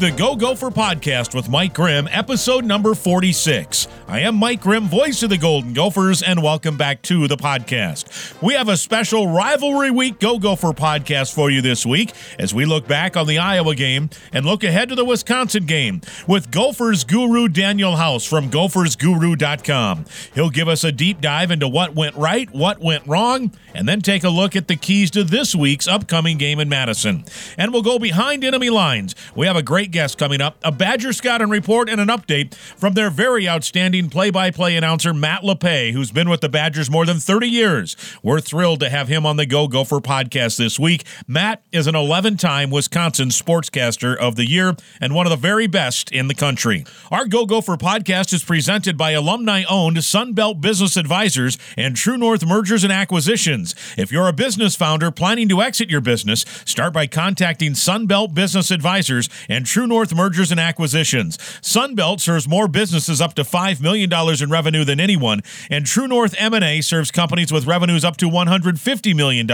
the Go Gopher podcast with Mike Grimm, episode number 46. I am Mike Grimm, voice of the Golden Gophers, and welcome back to the podcast. We have a special Rivalry Week Go Gopher podcast for you this week as we look back on the Iowa game and look ahead to the Wisconsin game with Gophers guru Daniel House from gophersguru.com. He'll give us a deep dive into what went right, what went wrong, and then take a look at the keys to this week's upcoming game in Madison. And we'll go behind enemy lines. We have a great guest coming up, a Badger Scouting report, and an update from their very outstanding play by play announcer, Matt Lepay, who's been with the Badgers more than 30 years. We're thrilled to have him on the Go Gopher podcast this week. Matt is an 11 time Wisconsin Sportscaster of the Year and one of the very best in the country. Our Go Gopher podcast is presented by alumni owned Sunbelt Business Advisors and True North Mergers and Acquisitions. If you're a business founder planning to exit your business, start by contacting Sunbelt Business Advisors and True North Mergers and Acquisitions. Sunbelt serves more businesses up to $5 million in revenue than anyone, and True North M&A serves companies with revenues up to $150 million.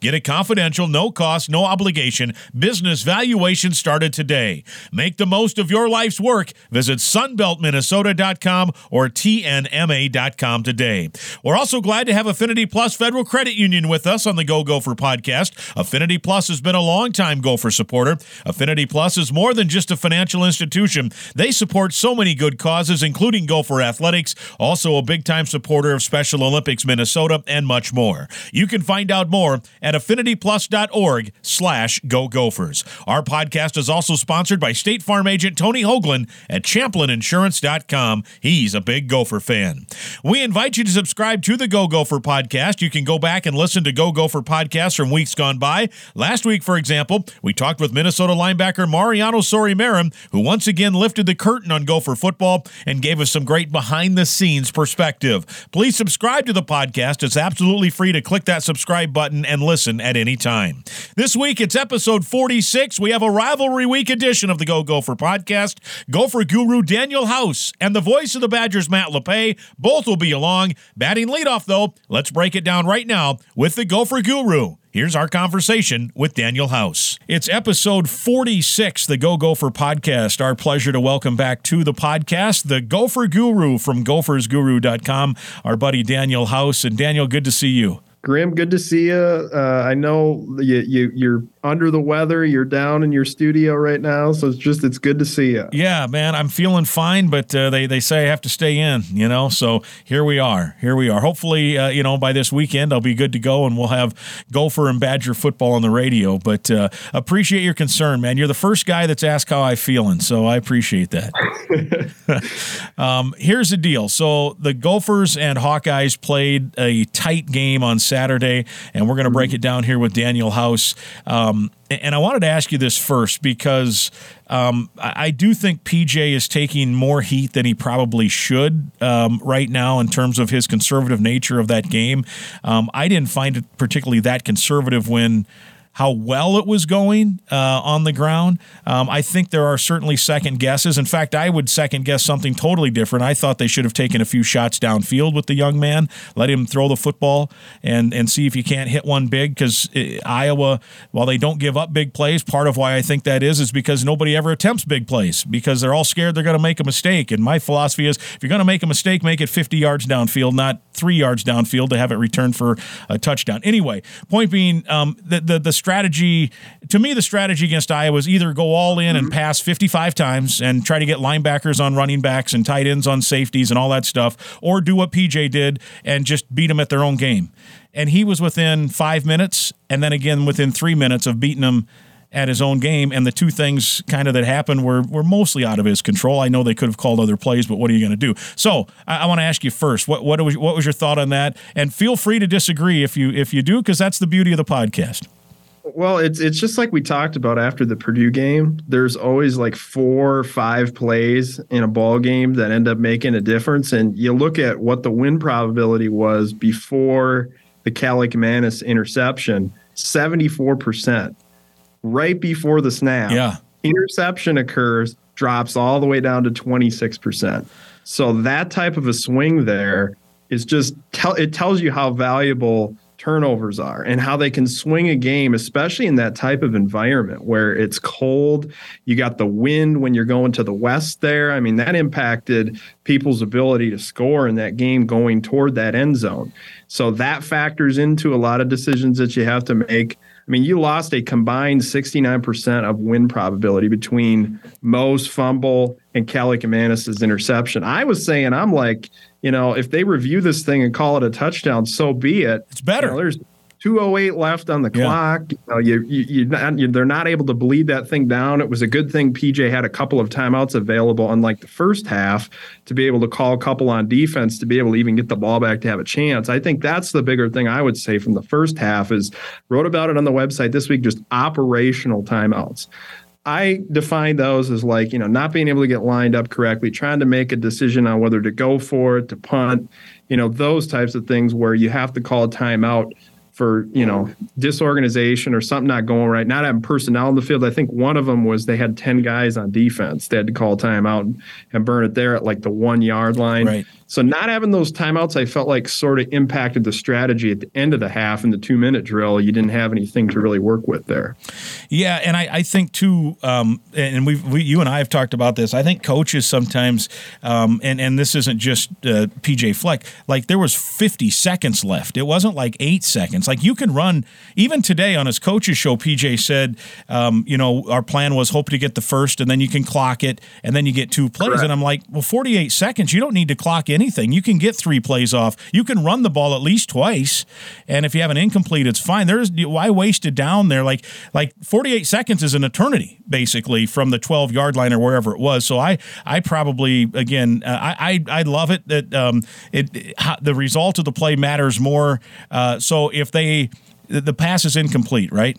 Get a confidential, no cost, no obligation business valuation started today. Make the most of your life's work. Visit sunbeltminnesota.com or tnma.com today. We're also glad to have Affinity Plus Federal Credit Union with us on the Go Gopher podcast. Affinity Plus has been a long-time Gopher supporter. Affinity Plus is more than just a financial institution. They support so many good causes, including Gopher Athletics, also a big-time supporter of Special Olympics Minnesota, and much more. You can find out more at affinityplus.org slash go gophers. Our podcast is also sponsored by State Farm agent Tony Hoaglund at champlininsurance.com. He's a big Gopher fan. We invite you to subscribe to the Go Gopher podcast. You can go back and listen to Go Gopher podcasts from weeks gone by. Last week, for example, we talked with Minnesota linebacker Mariano Sori-Marin, who once again lifted the curtain on Gopher football and gave us some great behind the scenes perspective. Please subscribe to the podcast. It's absolutely free to click that subscribe button and listen at any time. This week, it's episode 46. We have a rivalry week edition of the Go Gopher podcast. Gopher guru Daniel House and the voice of the Badgers, Matt Lepay, both will be along. Batting leadoff, though, let's break it down right now with the Gopher guru. Here's our conversation with Daniel House. It's episode 46, the Go Gopher podcast. Our pleasure to welcome back to the podcast the Gopher Guru from gophersguru.com, our buddy Daniel House. And Daniel, good to see you. Grimm, good to see you. Uh, I know you, you you're under the weather. You're down in your studio right now, so it's just it's good to see you. Yeah, man, I'm feeling fine, but uh, they they say I have to stay in, you know. So here we are. Here we are. Hopefully, uh, you know, by this weekend I'll be good to go, and we'll have Gopher and Badger football on the radio. But uh, appreciate your concern, man. You're the first guy that's asked how I'm feeling, so I appreciate that. um, here's the deal. So the Gophers and Hawkeyes played a tight game on Saturday, and we're going to break it down here with Daniel House. Um, and I wanted to ask you this first because um, I, I, do think PJ is taking more heat than he probably should um, right now in terms of his conservative nature of that game. Um, I didn't find it particularly that conservative when how well it was going uh, on the ground. Um, I think there are certainly second guesses. In fact, I would second guess something totally different. I thought they should have taken a few shots downfield with the young man, let him throw the football, and and see if he can't hit one big. Because uh, Iowa, while they don't give up big plays, part of why I think that is is because nobody ever attempts big plays because they're all scared they're going to make a mistake. And my philosophy is, if you're going to make a mistake, make it 50 yards downfield, not three yards downfield to have it returned for a touchdown. Anyway, point being, um, the the, the strategy to me, the strategy against Iowa is either go all in and mm-hmm. pass 55 times and try to get linebackers on running backs and tight ends on safeties and all that stuff, or do what PJ did and just beat them at their own game. And he was within five minutes, and then again within three minutes of beating them at his own game. And the two things kind of that happened were were mostly out of his control. I know they could have called other plays, but what are you going to do? So I, I want to ask you first, what what was what was your thought on that? And feel free to disagree if you if you do, because that's the beauty of the podcast. Well, it's it's just like we talked about after the Purdue game. There's always like four or five plays in a ball game that end up making a difference. And you look at what the win probability was before the Kaliakmanis interception, 74% right before the snap. Yeah. Interception occurs, drops all the way down to 26%. So that type of a swing there is just tell it tells you how valuable turnovers are and how they can swing a game, especially in that type of environment where it's cold. You got the wind when you're going to the west there. I mean, that impacted people's ability to score in that game going toward that end zone. So that factors into a lot of decisions that you have to make. I mean, you lost a combined 69% of win probability between Mo's fumble and Kaliakmanis' interception. I was saying, I'm like, you know, if they review this thing and call it a touchdown, so be it. It's better. You know, there's 208 left on the yeah. clock. You know, you, you, not, you, they're not able to bleed that thing down. It was a good thing PJ had a couple of timeouts available, unlike the first half, to be able to call a couple on defense to be able to even get the ball back to have a chance. I think that's the bigger thing I would say from the first half is wrote about it on the website this week, just operational timeouts. I define those as like, you know, not being able to get lined up correctly, trying to make a decision on whether to go for it, to punt, you know, those types of things where you have to call a timeout for you know disorganization or something not going right, not having personnel in the field. I think one of them was they had ten guys on defense. They had to call timeout and burn it there at like the one yard line. Right. So not having those timeouts, I felt like sort of impacted the strategy at the end of the half in the two minute drill. You didn't have anything to really work with there. Yeah, and I, I think too, um, and we, we, you and I have talked about this. I think coaches sometimes, um, and and this isn't just uh, PJ Fleck. Like there was 50 seconds left. It wasn't like eight seconds. Like you can run even today on his coaches show. PJ said, um, you know, our plan was hope to get the first, and then you can clock it, and then you get two plays. Correct. And I'm like, well, 48 seconds. You don't need to clock in anything. You can get three plays off. You can run the ball at least twice, and if you have an incomplete, it's fine. There's why waste it down there? Like like 48 seconds is an eternity basically from the 12 yard line or wherever it was. So I I probably again uh, I, I, I love it that um, it, it the result of the play matters more. Uh, so if they the pass is incomplete, right?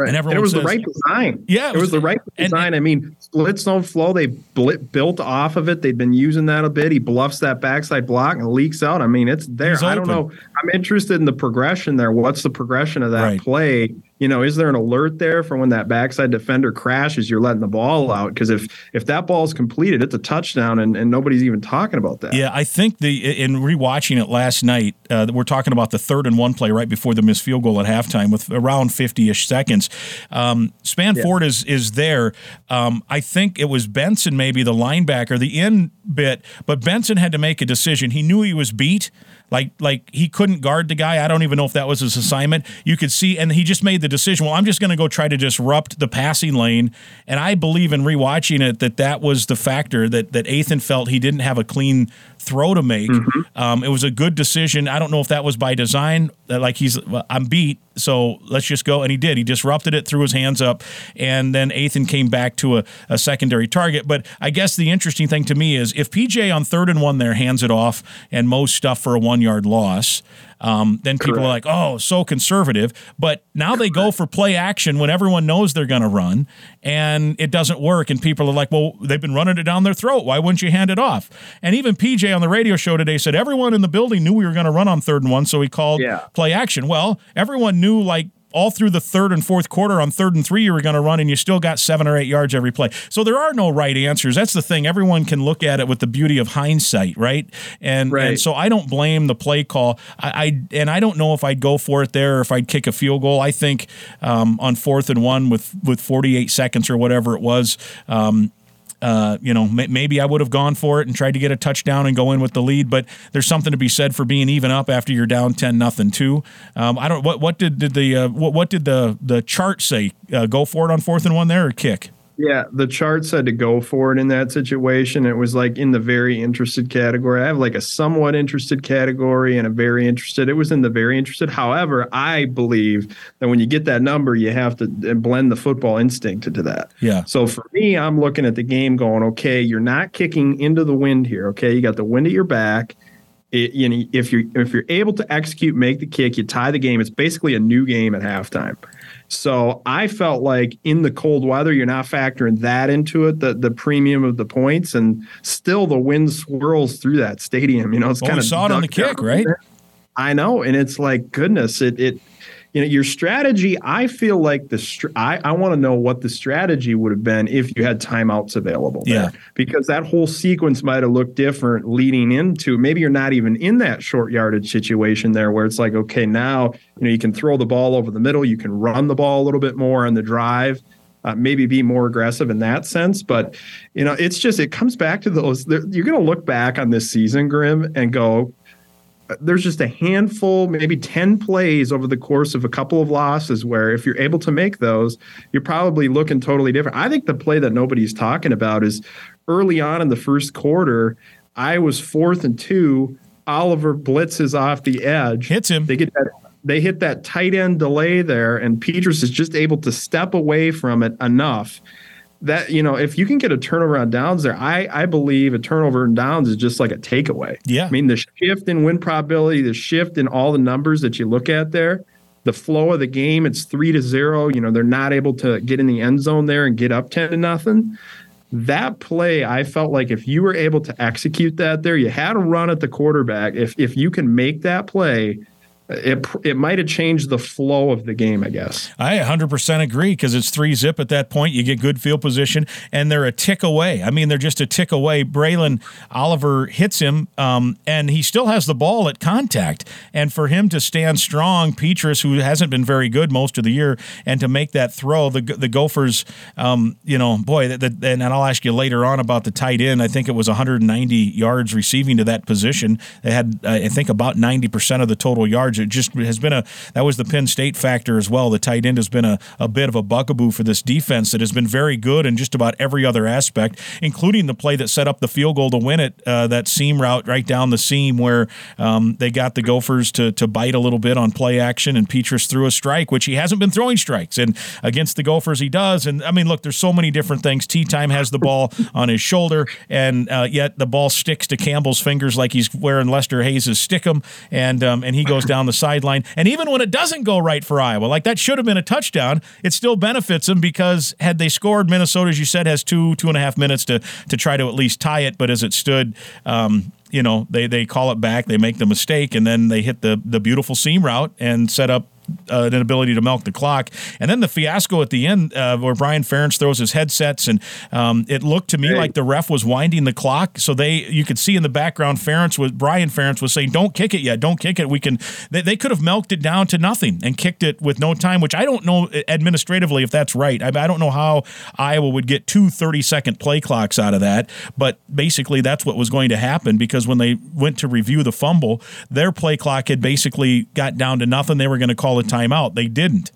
Right. And, and it was says, the right design. Yeah, it was, it was the right design. And, I mean, split zone flow, they built off of it. They've been using that a bit. He bluffs that backside block and leaks out. I mean, it's there. I don't know. I'm interested in the progression there. What's the progression of that right. play? You know, is there an alert there for when that backside defender crashes, you're letting the ball out? Because if if that ball is completed, it's a touchdown, and, and nobody's even talking about that. Yeah, I think the in rewatching it last night, uh, we're talking about the third and one play right before the missed field goal at halftime with around 50-ish seconds. Um, Spann-Ford yeah. is is there. Um, I think it was Benson, maybe the linebacker, the in bit, but Benson had to make a decision. He knew he was beat like like he couldn't guard the guy. I don't even know if that was his assignment. You could see, and he just made the decision. Well, I'm just going to go try to disrupt the passing lane. And I believe in rewatching it that that was the factor that that Athan felt he didn't have a clean throw to make. Mm-hmm. Um, it was a good decision. I don't know if that was by design. That like he's I'm beat, so let's just go. And he did. He disrupted it, threw his hands up, and then Athan came back to a, a secondary target. But I guess the interesting thing to me is if PJ on third and one there hands it off and most stuff for a one yard loss. Um, then people Correct. are like, oh, so conservative. But now Correct. they go for play action when everyone knows they're going to run and it doesn't work. And people are like, well, they've been running it down their throat. Why wouldn't you hand it off? And even PJ on the radio show today said everyone in the building knew we were going to run on third and one. So he called yeah. play action. Well, everyone knew like all through the third and fourth quarter on third and three you were going to run and you still got seven or eight yards every play. So there are no right answers. That's the thing. Everyone can look at it with the beauty of hindsight right? And right. and so i don't blame the play call. I, I, and i don't know if i'd go for it there or if i'd kick a field goal. I think um, on fourth and one with with 48 seconds or whatever it was um, uh, you know, maybe I would have gone for it and tried to get a touchdown and go in with the lead. But there's something to be said for being even up after you're down ten nothing too. Um, I don't. What what did, did the uh, what, what did the the chart say? Uh, go for it on fourth and one there or kick? Yeah, the chart said to go for it in that situation. It was like in the very interested category. I have like a somewhat interested category and a very interested. It was in the very interested. However, I believe that when you get that number, you have to uh, blend the football instinct into that. Yeah. So for me, I'm looking at the game going, okay, you're not kicking into the wind here. Okay, you got the wind at your back. It, you know, if you're if you're able to execute, make the kick, you tie the game. It's basically a new game at halftime. So I felt like in the cold weather, you're not factoring that into it, the the premium of the points, and still the wind swirls through that stadium. You know, it's well, kind of saw it on the kick, right? I know, and it's like goodness, it it you know your strategy i feel like the str- i, I want to know what the strategy would have been if you had timeouts available there. Yeah. because that whole sequence might have looked different leading into maybe you're not even in that short yardage situation there where it's like okay now you know you can throw the ball over the middle you can run the ball a little bit more on the drive uh, maybe be more aggressive in that sense. But you know, it's just it comes back to those. You're going to look back on this season, Grimm, and go, there's just a handful, maybe 10 plays over the course of a couple of losses where if you're able to make those, you're probably looking totally different. I think the play that nobody's talking about is early on in the first quarter, I was fourth and two. Oliver blitzes off the edge. Hits him. They get that they hit that tight end delay there, and Petras is just able to step away from it enough that you know if you can get a turnover on downs there i i believe a turnover and downs is just like a takeaway. Yeah. i mean the shift in win probability the shift in all the numbers that you look at there the flow of the game it's three to zero. You know they're not able to get in the end zone there and get up 10 to nothing. That play i felt like if you were able to execute that there you had a run at the quarterback. If if you can make that play it it might have changed the flow of the game, I guess. I 100% agree because it's three zip at that point. You get good field position, and they're a tick away. I mean, they're just a tick away. Braelen Oliver hits him, um, and he still has the ball at contact. And for him to stand strong, Petras, who hasn't been very good most of the year, and to make that throw, the the Gophers, um, you know, boy, the, the, and I'll ask you later on about the tight end. I think it was 190 yards receiving to that position. They had, uh, I think, about 90% of the total yards it just has been a that was the Penn State factor as well. The tight end has been a, a bit of a bugaboo for this defense that has been very good in just about every other aspect, including the play that set up the field goal to win it. Uh, that seam route right down the seam where um, they got the Gophers to to bite a little bit on play action, and Petras threw a strike, which he hasn't been throwing strikes, and against the Gophers he does. And I mean, look, there's so many different things. Tea time has the ball on his shoulder, and uh, yet the ball sticks to Campbell's fingers like he's wearing Lester Hayes' stickum, and um, and he goes down the sideline. And even when it doesn't go right for Iowa, like that should have been a touchdown, it still benefits them because had they scored, Minnesota, as you said, has two two and a half minutes to to try to at least tie it. But as it stood. Um, you know, they, they call it back, they make the mistake, and then they hit the, the beautiful seam route and set up uh, an ability to milk the clock. And then the fiasco at the end uh, where Brian Ferentz throws his headsets, and um, it looked to me Hey. like the ref was winding the clock. So they, you could see in the background, Ferentz was Brian Ferentz was saying, "Don't kick it yet, don't kick it. We can." They, they could have milked it down to nothing and kicked it with no time, which I don't know administratively if that's right. I, I don't know how Iowa would get two 30 second play clocks out of that, but basically that's what was going to happen because when they went to review the fumble, their play clock had basically got down to nothing. They were going to call a timeout. They didn't.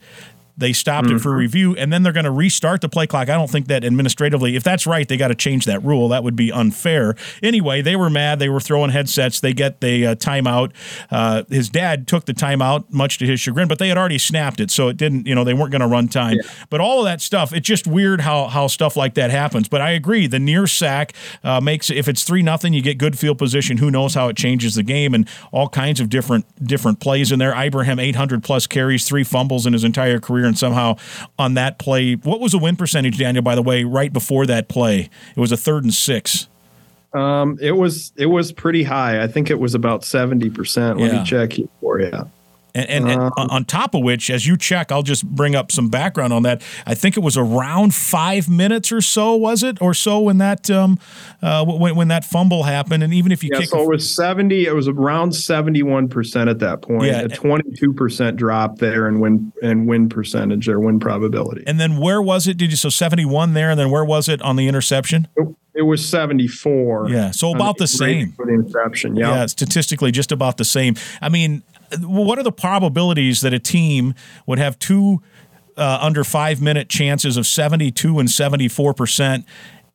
They stopped it for review, and then they're going to restart the play clock. I don't think that administratively, if that's right, they got to change that rule. That would be unfair. Anyway, they were mad. They were throwing headsets. They get the uh, timeout. Uh, his dad took the timeout, much to his chagrin, but they had already snapped it, so it didn't. You know, they weren't going to run time. But all of that stuff, it's just weird how how stuff like that happens. But I agree, the near sack uh, makes if it's three nothing, you get good field position. Who knows how it changes the game and all kinds of different different plays in there. Ibrahim 800 plus carries, three fumbles in his entire career, and somehow on that play, what was the win percentage, Daniel? By the way, right before that play, it was a third and six. Um, it was it was pretty high. I think it was about seventy percent. Let Yeah. me check for you. And, and, and Um, on top of which, as you check, I'll just bring up some background on that. I think it was around five minutes or so, was it, or so when that um, uh, when, when that fumble happened. And even if you Yeah, kick, so it was seventy. It was around seventy-one percent at that point. Yeah. A twenty-two percent drop there in win and win percentage or win probability. and then where was it? Did you so seventy one there, and then where was it on the interception? It was seventy-four. Yeah, so about the same. for the interception. Yeah. Yeah, statistically just about the same. I mean, what are the probabilities that a team would have two uh, under five minute chances of 72 and 74%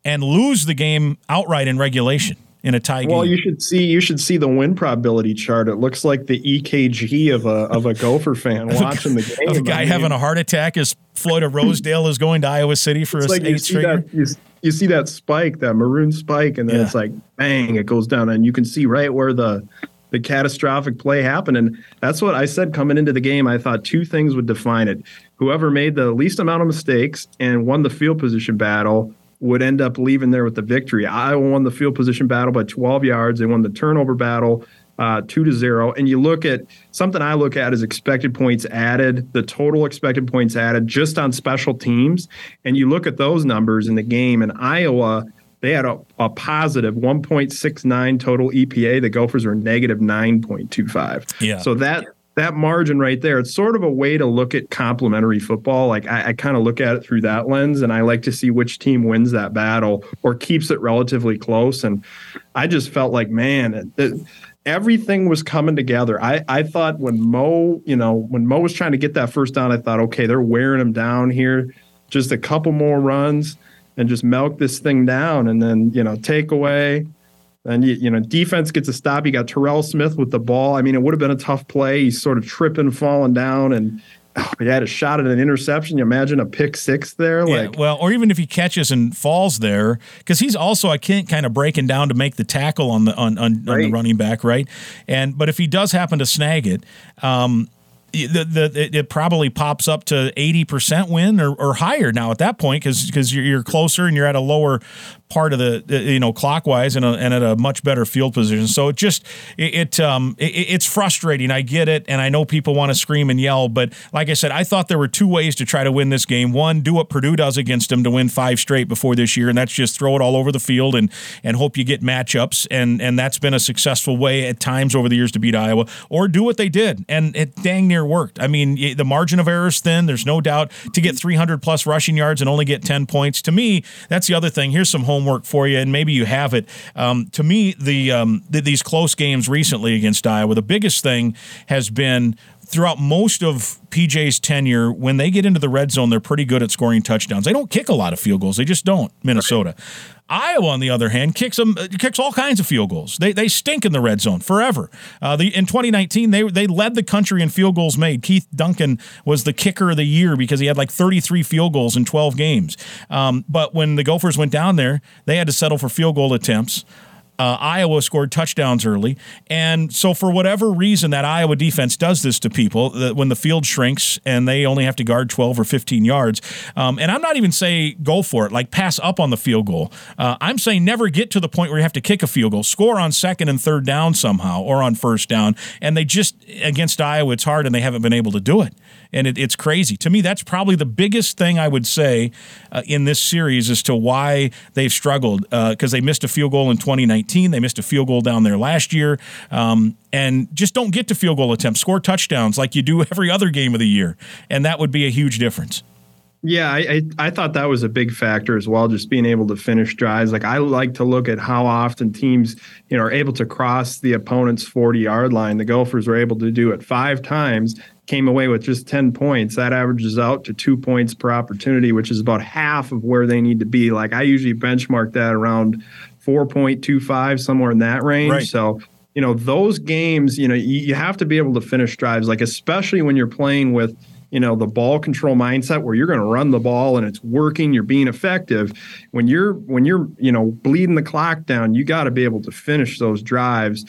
and lose the game outright in regulation in a tie game? Well, game? you should see you should see the win probability chart. It looks like the EKG of a of a Gopher fan watching the game. of a guy I mean, having a heart attack as Floyd of Rosedale is going to Iowa City for a like see straight that you, you see that spike, that maroon spike, and then Yeah. it's like bang, it goes down, and you can see right where the the catastrophic play happened. And that's what I said coming into the game. I thought two things would define it: whoever made the least amount of mistakes and won the field position battle would end up leaving there with the victory. Iowa won the field position battle by 12 yards. They won the turnover battle uh, two to zero. And you look at something I look at is expected points added, the total expected points added just on special teams. And you look at those numbers in the game, and Iowa, they had a, a positive 1.69 total EPA. The Gophers are negative 9.25. Yeah. So that that margin right there, it's sort of a way to look at complementary football. Like I, I kind of look at it through that lens, and I like to see which team wins that battle or keeps it relatively close. And I just felt like, man, it, it, everything was coming together. I, I thought when Mo, you know, when Mo was trying to get that first down, I thought, okay, they're wearing him down here. Just a couple more runs and just milk this thing down. And then, you know, take away and you, you know, defense gets a stop. You got Terrell Smith with the ball. I mean, it would have been a tough play. He's sort of tripping, falling down, and oh, he had a shot at an interception. You imagine a pick six there, yeah, like well, or even if he catches and falls there, because he's also I can't kind of breaking down to make the tackle on the on, on, right. on, the running back, right? And but if he does happen to snag it, um, the, the it probably pops up to 80% win or, or higher now at that point because because you're, you're closer and you're at a lower part of the you know clockwise and, a, and at a much better field position. So it just it, it um it, it's frustrating. I get it, and I know people want to scream and yell, but like I said, I thought there were two ways to try to win this game. One, do what Purdue does against them to win five straight before this year, and that's just throw it all over the field and and hope you get matchups, and and that's been a successful way at times over the years to beat Iowa. Or do what they did, and it dang near worked. I mean, the margin of error is thin. There's no doubt to get 300 plus rushing yards and only get 10 points. To me, that's the other thing. Here's some home homework for you, and maybe you have it. Um, to me, the, um, the these close games recently against Iowa, the biggest thing has been throughout most of PJ's tenure, when they get into the red zone, they're pretty good at scoring touchdowns. They don't kick a lot of field goals. They just don't. Minnesota. Iowa, on the other hand, kicks them kicks all kinds of field goals. They, they stink in the red zone forever. Uh, the, in 2019, they they led the country in field goals made. Keith Duncan was the kicker of the year because he had like 33 field goals in 12 games. Um, but when the Gophers went down there, they had to settle for field goal attempts. Uh, Iowa scored touchdowns early. And so, for whatever reason, that Iowa defense does this to people that when the field shrinks and they only have to guard 12 or 15 yards. Um, and I'm not even saying go for it, like pass up on the field goal. Uh, I'm saying never get to the point where you have to kick a field goal, score on second and third down somehow or on first down. And they just, against Iowa, it's hard and they haven't been able to do it and it, it's crazy. To me, that's probably the biggest thing I would say uh, in this series as to why they've struggled because uh, they missed a field goal in 2019. They missed a field goal down there last year, um, and just don't get to field goal attempts. Score touchdowns like you do every other game of the year, and that would be a huge difference. Yeah, I, I, I thought that was a big factor as well. Just being able to finish drives. Like I like to look at how often teams, you know, are able to cross the opponent's forty yard line. The Gophers were able to do it five times, came away with just 10 points. That averages out to two points per opportunity, which is about half of where they need to be. Like I usually benchmark that around 4.25, somewhere in that range. Right. So, you know, those games, you know, you, you have to be able to finish drives, like especially when you're playing with, you know, the ball control mindset where you're going to run the ball and it's working, you're being effective. When you're when you're, you know, bleeding the clock down, you got to be able to finish those drives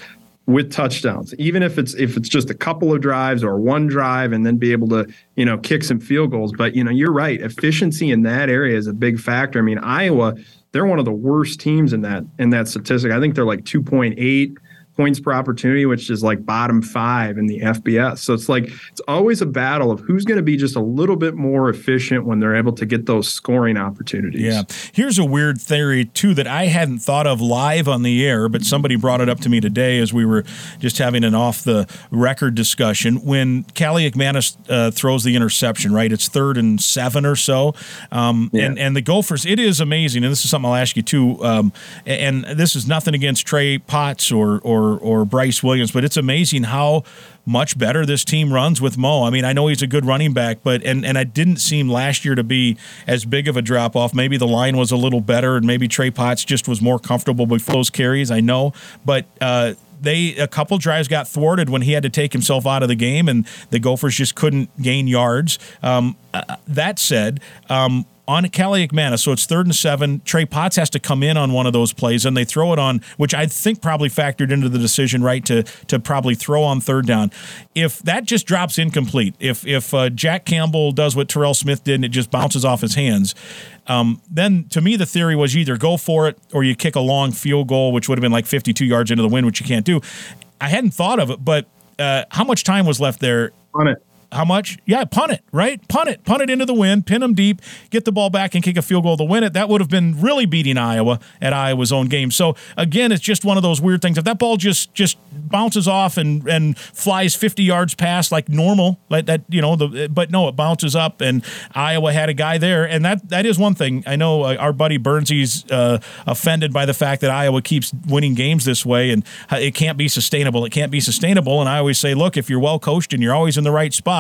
with touchdowns, even if it's if it's just a couple of drives or one drive, and then be able to you know kick some field goals. But you know you're right, efficiency in that area is a big factor. I mean Iowa, they're one of the worst teams in that in that statistic. I think they're like 2.8 points per opportunity, which is like bottom five in the FBS. So it's like it's always a battle of who's going to be just a little bit more efficient when they're able to get those scoring opportunities. Yeah. Here's a weird theory too that I hadn't thought of live on the air, but somebody brought it up to me today as we were just having an off the record discussion. When Kaliakmanis uh, throws the interception, right? It's third and seven or so, um, yeah. and and the Gophers. It is amazing, and this is something I'll ask you too. Um, and this is nothing against Trey Potts or or or Bryce Williams, but it's amazing how much better this team runs with Mo. I mean, I know he's a good running back, but and and it didn't seem last year to be as big of a drop off. Maybe the line was a little better, and maybe Trey Potts just was more comfortable with those carries. I know, but. Uh, they a couple drives got thwarted when he had to take himself out of the game, and the Gophers just couldn't gain yards. Um, uh, that said, um, on Kaliakmanis. So it's third and seven. Trey Potts has to come in on one of those plays, and they throw it on, which I think probably factored into the decision, right, to to probably throw on third down. If that just drops incomplete, if if uh, Jack Campbell does what Terrell Smith did and it just bounces off his hands, um, then to me the theory was you either go for it or you kick a long field goal, which would have been like 52 yards into the wind, which you can't do I hadn't thought of it, but uh, how much time was left there? On it. How much? Yeah, punt it, right? Punt it. Punt it into the wind, pin them deep, get the ball back and kick a field goal to win it. That would have been really beating Iowa at Iowa's own game. So again, it's just one of those weird things. If that ball just just bounces off and and flies 50 yards past like normal, like that, you know, the but no, it bounces up and Iowa had a guy there and that that is one thing. I know uh, our buddy Burnsy's uh, offended by the fact that Iowa keeps winning games this way and it can't be sustainable. It can't be sustainable and I always say, look, if you're well coached and you're always in the right spot,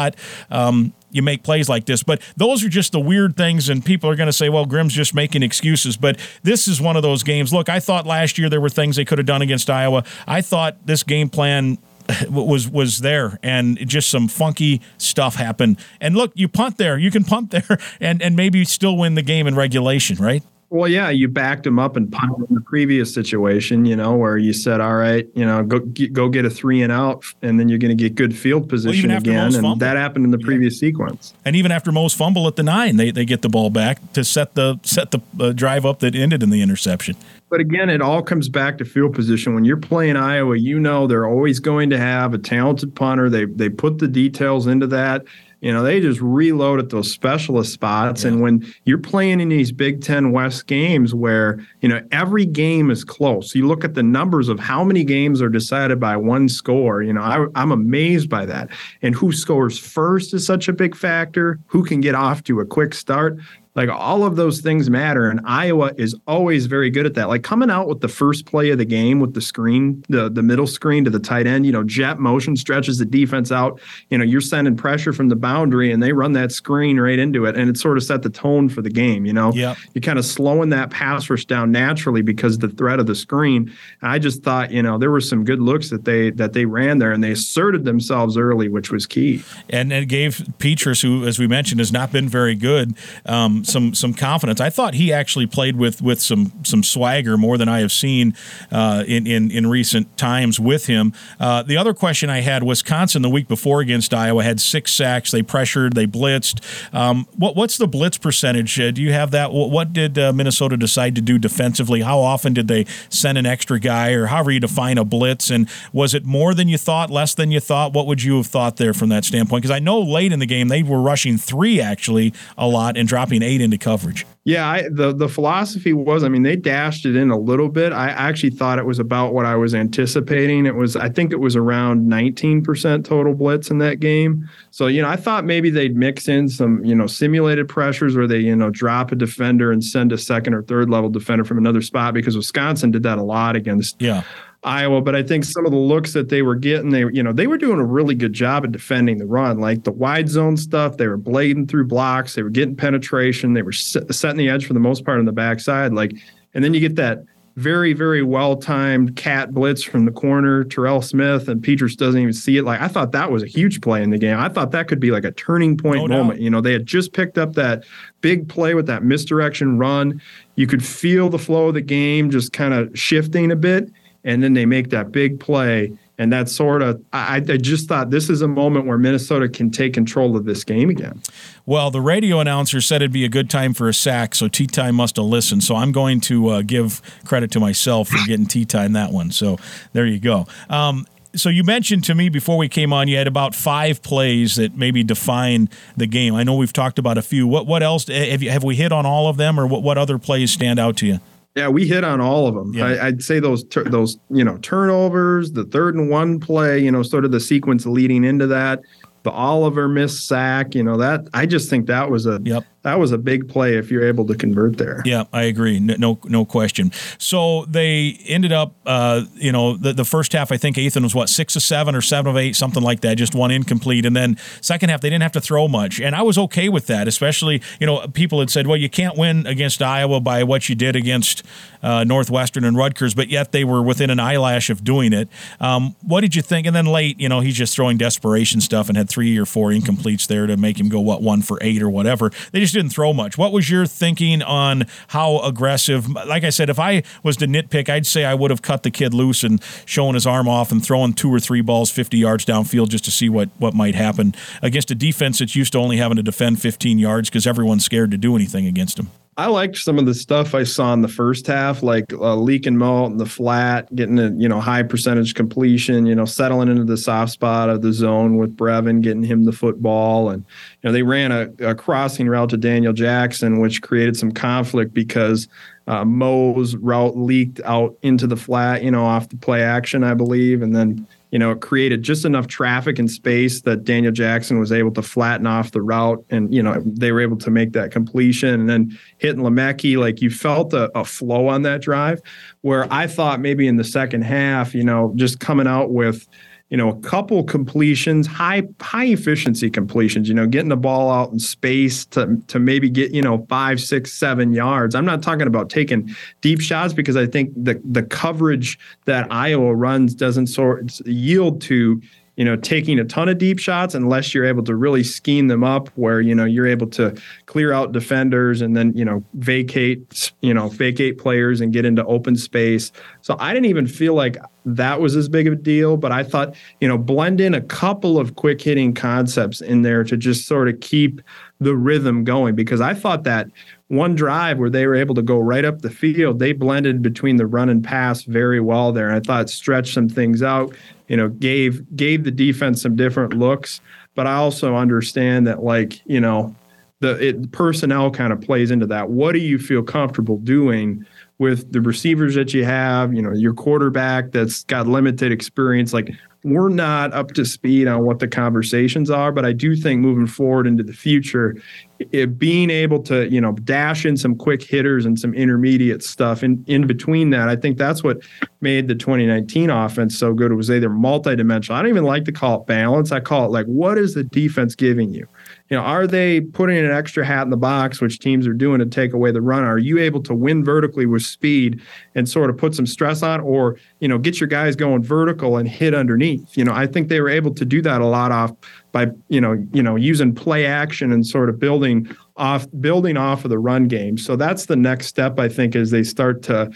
um, you make plays like this. But those are just the weird things, and people are going to say, well, Grimm's just making excuses. But this is one of those games. Look, I thought last year there were things they could have done against Iowa. I thought this game plan was was there and just some funky stuff happened and look you punt there you can punt there and and maybe still win the game in regulation right well, yeah, you backed him up and punted in the previous situation, you know, where you said, "All right, you know, go go get a three and out, and then you're going to get good field position well, again." And fumble. that happened in the previous yeah. sequence. And even after Mo's fumble at the nine, they, they get the ball back to set the set the uh, drive up that ended in the interception. But again, it all comes back to field position. When you're playing Iowa, you know they're always going to have a talented punter. They they put the details into that you know, they just reload at those specialist spots. Yeah. And when you're playing in these Big Ten West games where, you know, every game is close, you look at the numbers of how many games are decided by one score. You know, I, I'm amazed by that. And who scores first is such a big factor. Who can get off to a quick start? Like all of those things matter, and Iowa is always very good at that. Like coming out with the first play of the game with the screen, the the middle screen to the tight end, you know, jet motion stretches the defense out. You know, you're sending pressure from the boundary, and they run that screen right into it, and it sort of set the tone for the game. You know, yeah, you're kind of slowing that pass rush down naturally because the threat of the screen. And I just thought, you know, there were some good looks that they that they ran there, and they asserted themselves early, which was key. And it gave Petras, who, as we mentioned, has not been very good. Um, some some confidence. I thought he actually played with with some some swagger more than I have seen uh, in, in in recent times with him. Uh, the other question I had: Wisconsin the week before against Iowa had six sacks. They pressured, they blitzed. Um, what what's the blitz percentage? Uh, do you have that? What, what did uh, Minnesota decide to do defensively? How often did they send an extra guy, or however you define a blitz? And was it more than you thought, less than you thought? What would you have thought there from that standpoint? Because I know late in the game they were rushing three actually a lot and dropping eight into coverage. Yeah, I, the the philosophy was, I mean, they dashed it in a little bit. I actually thought it was about what I was anticipating. It was, I think it was around 19% total blitz in that game. So, you know, I thought maybe they'd mix in some, you know, simulated pressures where they, you know, drop a defender and send a second or third level defender from another spot because Wisconsin did that a lot against yeah. Iowa, but I think some of the looks that they were getting, they you know they were doing a really good job of defending the run, like the wide zone stuff. They were blading through blocks, they were getting penetration, they were setting the edge for the most part on the backside. Like, and then you get that very very well timed cat blitz from the corner, Terrell Smith, and Petras doesn't even see it. Like I thought that was a huge play in the game. I thought that could be like a turning point moment. You know, they had just picked up that big play with that misdirection run. You could feel the flow of the game just kind of shifting a bit and then they make that big play. And that sort of, I, I, just thought this is a moment where Minnesota can take control of this game again. Well, the radio announcer said it'd be a good time for a sack, so Tea Time must have listened. So I'm going to uh, give credit to myself for getting Tea Time that one. So there you go. Um, so you mentioned to me before we came on, you had about five plays that maybe define the game. I know we've talked about a few. What what else have you have we hit on all of them, or what what other plays stand out to you? Yeah, we hit on all of them. Yeah. I, would say those those you know turnovers, the third and one play, you know, sort of the sequence leading into that, the Oliver miss sack, you know that I just think that was a yep that was a big play if you're able to convert there. Yeah, I agree. No, no, question. So they ended up, uh, you know, the, the first half. I think Athan was what six of seven or seven of eight, something like that. Just one incomplete, and then second half they didn't have to throw much, and I was okay with that. Especially, you know, people had said, well, you can't win against Iowa by what you did against uh, Northwestern and Rutgers, but yet they were within an eyelash of doing it. Um, what did you think? And then late, you know, he's just throwing desperation stuff and had three or four incompletes there to make him go what one for eight or whatever. They just just didn't throw much. What was your thinking on how aggressive? Like I said, if I was to nitpick, I'd say I would have cut the kid loose and showing his arm off and throwing two or three balls 50 yards downfield just to see what, what might happen against a defense that's used to only having to defend 15 yards because everyone's scared to do anything against him. I liked some of the stuff I saw in the first half, like uh, leak and malt and the flat, getting a you know high percentage completion, you know settling into the soft spot of the zone with Brevyn, getting him the football, and you know they ran a, a crossing route to Daniel Jackson, which created some conflict because uh, Mo's route leaked out into the flat, you know, off the play action, I believe, and then you know, it created just enough traffic and space that Daniel Jackson was able to flatten off the route, and you know they were able to make that completion. And then hitting Le'Meke, like you felt a, a flow on that drive, where I thought maybe in the second half, you know, just coming out with you know, a couple completions, high high efficiency completions. You know, getting the ball out in space to to maybe get you know five, six, seven yards. I'm not talking about taking deep shots because I think the the coverage that Iowa runs doesn't sort yield to you know, taking a ton of deep shots unless you're able to really scheme them up where, you know, you're able to clear out defenders and then, you know, vacate, you know, vacate players and get into open space. So I didn't even feel like that was as big of a deal, but I thought, you know, blend in a couple of quick hitting concepts in there to just sort of keep the rhythm going because I thought that one drive where they were able to go right up the field, they blended between the run and pass very well there. And I thought stretched some things out, you know, gave gave the defense some different looks. But I also understand that like, you know, the it, personnel kind of plays into that. What do you feel comfortable doing with the receivers that you have, you know, your quarterback that's got limited experience? Like we're not up to speed on what the conversations are, but I do think moving forward into the future, it, being able to you know dash in some quick hitters and some intermediate stuff in in between that, I think that's what made the 2019 offense so good. It was either multidimensional. I don't even like to call it balance. I call it like what is the defense giving you? You know, are they putting an extra hat in the box, which teams are doing to take away the run? Are you able to win vertically with speed and sort of put some stress on, or you know, get your guys going vertical and hit underneath? You know, I think they were able to do that a lot off by you know you know using play action and sort of building off building off of the run game. So that's the next step I think as they start to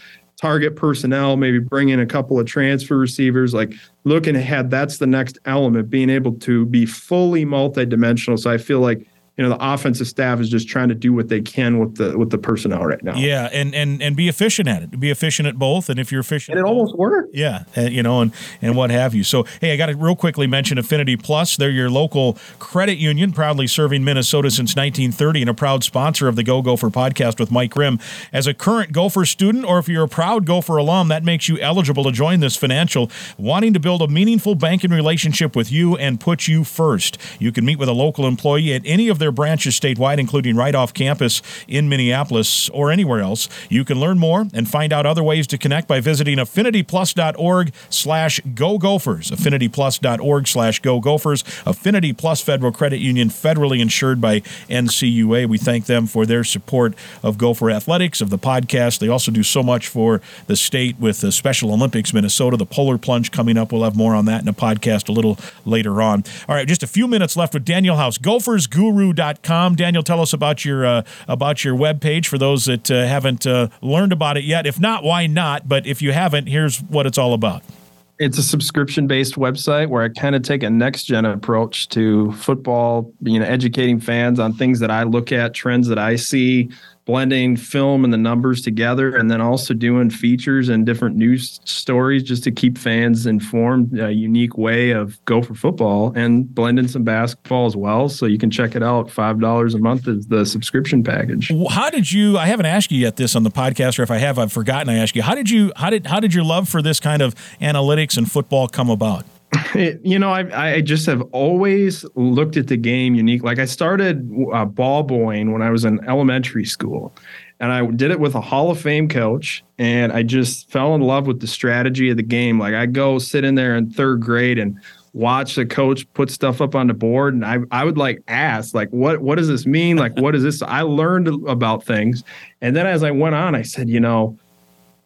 target personnel, maybe bring in a couple of transfer receivers, like looking ahead, that's the next element, being able to be fully multidimensional. So I feel like you know the offensive staff is just trying to do what they can with the with the personnel right now. Yeah, and and and be efficient at it. Be efficient at both, and if you're efficient, and it almost worked. Yeah, and, you know, and and what have you. So hey, I got to real quickly mention Affinity Plus. They're your local credit union, proudly serving Minnesota since 1930, and a proud sponsor of the Go Gopher podcast with Mike Grimm. As a current Gopher student, or if you're a proud Gopher alum, that makes you eligible to join this financial. Wanting to build a meaningful banking relationship with you and put you first, you can meet with a local employee at any of their branches statewide, including right off campus in Minneapolis or anywhere else. You can learn more and find out other ways to connect by visiting affinityplus.org slash go gophers. Affinityplus.org slash go gophers. Affinity Plus Federal Credit Union, federally insured by NCUA. We thank them for their support of Gopher Athletics, of the podcast. They also do so much for the state with the Special Olympics Minnesota, the Polar Plunge coming up. We'll have more on that in a podcast a little later on. All right, just a few minutes left with Daniel House, gophersguru.com com. Daniel, tell us about your uh, about your webpage for those that uh, haven't uh, learned about it yet. If not, why not? But if you haven't, here's what it's all about. It's a subscription based website where I kind of take a next gen approach to football, you know, educating fans on things that I look at, trends that I see, blending film and the numbers together and then also doing features and different news stories just to keep fans informed a unique way of Gopher football and blending some basketball as well. So you can check it out. Five dollars a month is the subscription package. How did you i haven't asked you yet this on the podcast or if i have i've forgotten i asked you. How did you how did how did your love for this kind of analytics and football come about you know, I I just have always looked at the game unique. Like I started uh, ball boying when I was in elementary school, and I did it with a Hall of Fame coach, and I just fell in love with the strategy of the game. Like I go sit in there in third grade and watch the coach put stuff up on the board and I, I would like ask like what what does this mean like what is this i learned about things and then as i went on i said you know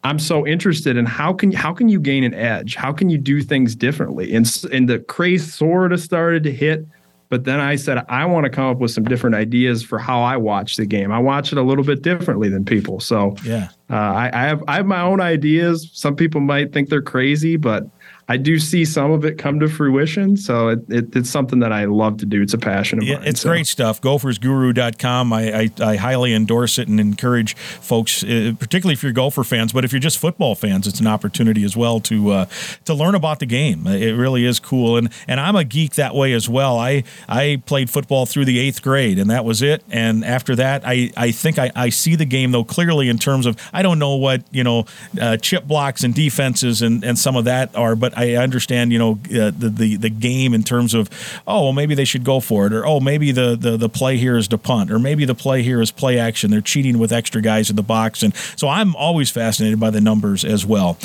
I'm so interested in how can how can you gain an edge? How can you do things differently? And and the craze sort of started to hit, but then I said I want to come up with some different ideas for how I watch the game. I watch it a little bit differently than people. So yeah, uh, I, I have I have my own ideas. Some people might think they're crazy, but I do see some of it come to fruition. So it, it, it's something that I love to do. It's a passion of mine. It's so. great stuff. Gophersguru.com. I, I, I highly endorse it and encourage folks, uh, particularly if you're Gopher fans, but if you're just football fans, it's an opportunity as well to uh, to learn about the game. It really is cool. And and I'm a geek that way as well. I I played football through the eighth grade, and that was it. And after that, I, I think I, I see the game though clearly in terms of I don't know what you know uh, chip blocks and defenses and, and some of that are, but I understand, you know, uh, the, the the game in terms of, oh, well, maybe they should go for it, or oh, maybe the, the the play here is to punt, or maybe the play here is play action. They're cheating with extra guys in the box, and so I'm always fascinated by the numbers as well.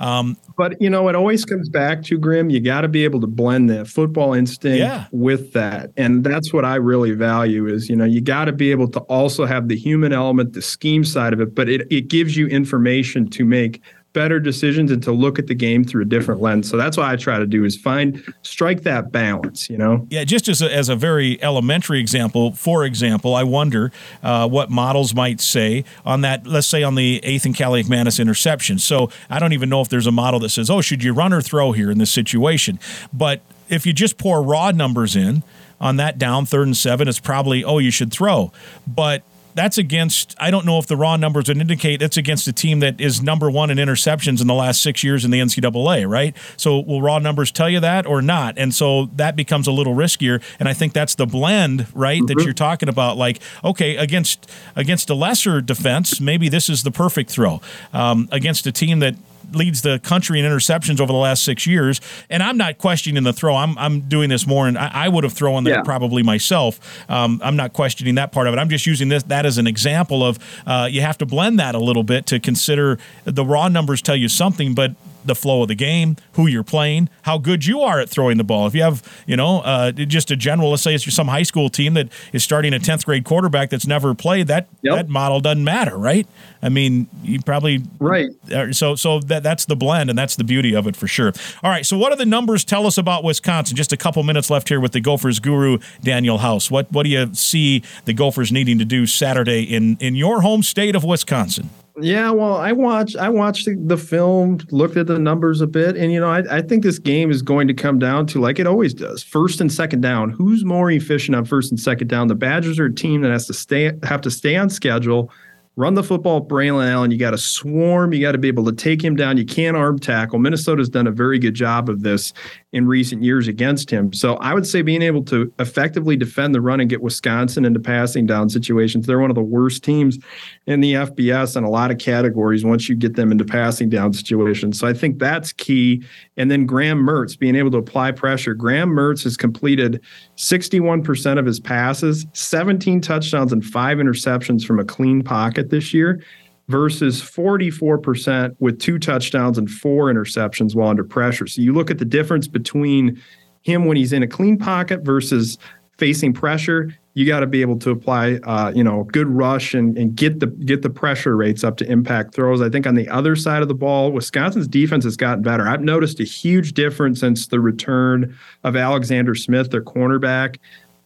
Um, but you know, it always comes back to Grimm. You got to be able to blend that football instinct yeah. with that, and that's what I really value. Is you know, you got to be able to also have the human element, the scheme side of it, but it it gives you information to make better decisions and to look at the game through a different lens. So that's what I try to do is find strike that balance, you know. Yeah, just as a, as a very elementary example, for example, I wonder uh, what models might say on that. Let's say on the Athan Kaliakmanis interception. So I don't even know if there's a model that says, "Oh, should you run or throw here in this situation?" But if you just pour raw numbers in on that down third and seven, it's probably, "Oh, you should throw," but that's against I don't know if the raw numbers would indicate it's against a team that is number one in interceptions in the last six years in the NCAA, right? So will raw numbers tell you that or not? And so that becomes a little riskier. And I think that's the blend, right, mm-hmm. that you're talking about. Like, okay, against against a lesser defense, maybe this is the perfect throw. Um, against a team that leads the country in interceptions over the last six years. And I'm not questioning the throw. I'm, I'm doing this more, and I, I would have thrown that yeah. probably myself. Um, I'm not questioning that part of it. I'm just using this that as an example of uh, you have to blend that a little bit to consider the raw numbers tell you something, but the flow of the game, who you're playing, how good you are at throwing the ball. If you have, you know, uh, just a general, let's say it's some high school team that is starting a 10th grade quarterback that's never played, that yep. that model doesn't matter, right? I mean, you probably right. Uh, so so that that's the blend, and that's the beauty of it for sure. All right, so what do the numbers tell us about Wisconsin? Just a couple minutes left here with the Gophers guru Daniel House. What what do you see the Gophers needing to do Saturday in in your home state of Wisconsin? Yeah, well, I watched I watched the, the, film, looked at the numbers a bit, and you know, I, I think this game is going to come down to like it always does, first and second down. Who's more efficient on first and second down? The Badgers are a team that has to stay have to stay on schedule run the football, Braelen Allen. You got to swarm. You got to be able to take him down. You can't arm tackle. Minnesota's done a very good job of this in recent years against him. So I would say being able to effectively defend the run and get Wisconsin into passing down situations. They're one of the worst teams in the FBS in a lot of categories once you get them into passing down situations. So I think that's key. And then Graham Mertz being able to apply pressure. Graham Mertz has completed 61% of his passes, 17 touchdowns, and five interceptions from a clean pocket this year versus 44% with two touchdowns and four interceptions while under pressure. So you look at the difference between him when he's in a clean pocket versus facing pressure you got to be able to apply, uh, you know, good rush and, and get the get the pressure rates up to impact throws. I think on the other side of the ball, Wisconsin's defense has gotten better. I've noticed a huge difference since the return of Alexander Smith, their cornerback.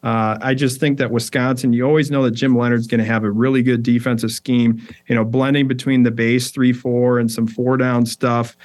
Uh, I just think that Wisconsin, you always know that Jim Leonhard's going to have a really good defensive scheme, you know, blending between the base three, four and some four down stuff.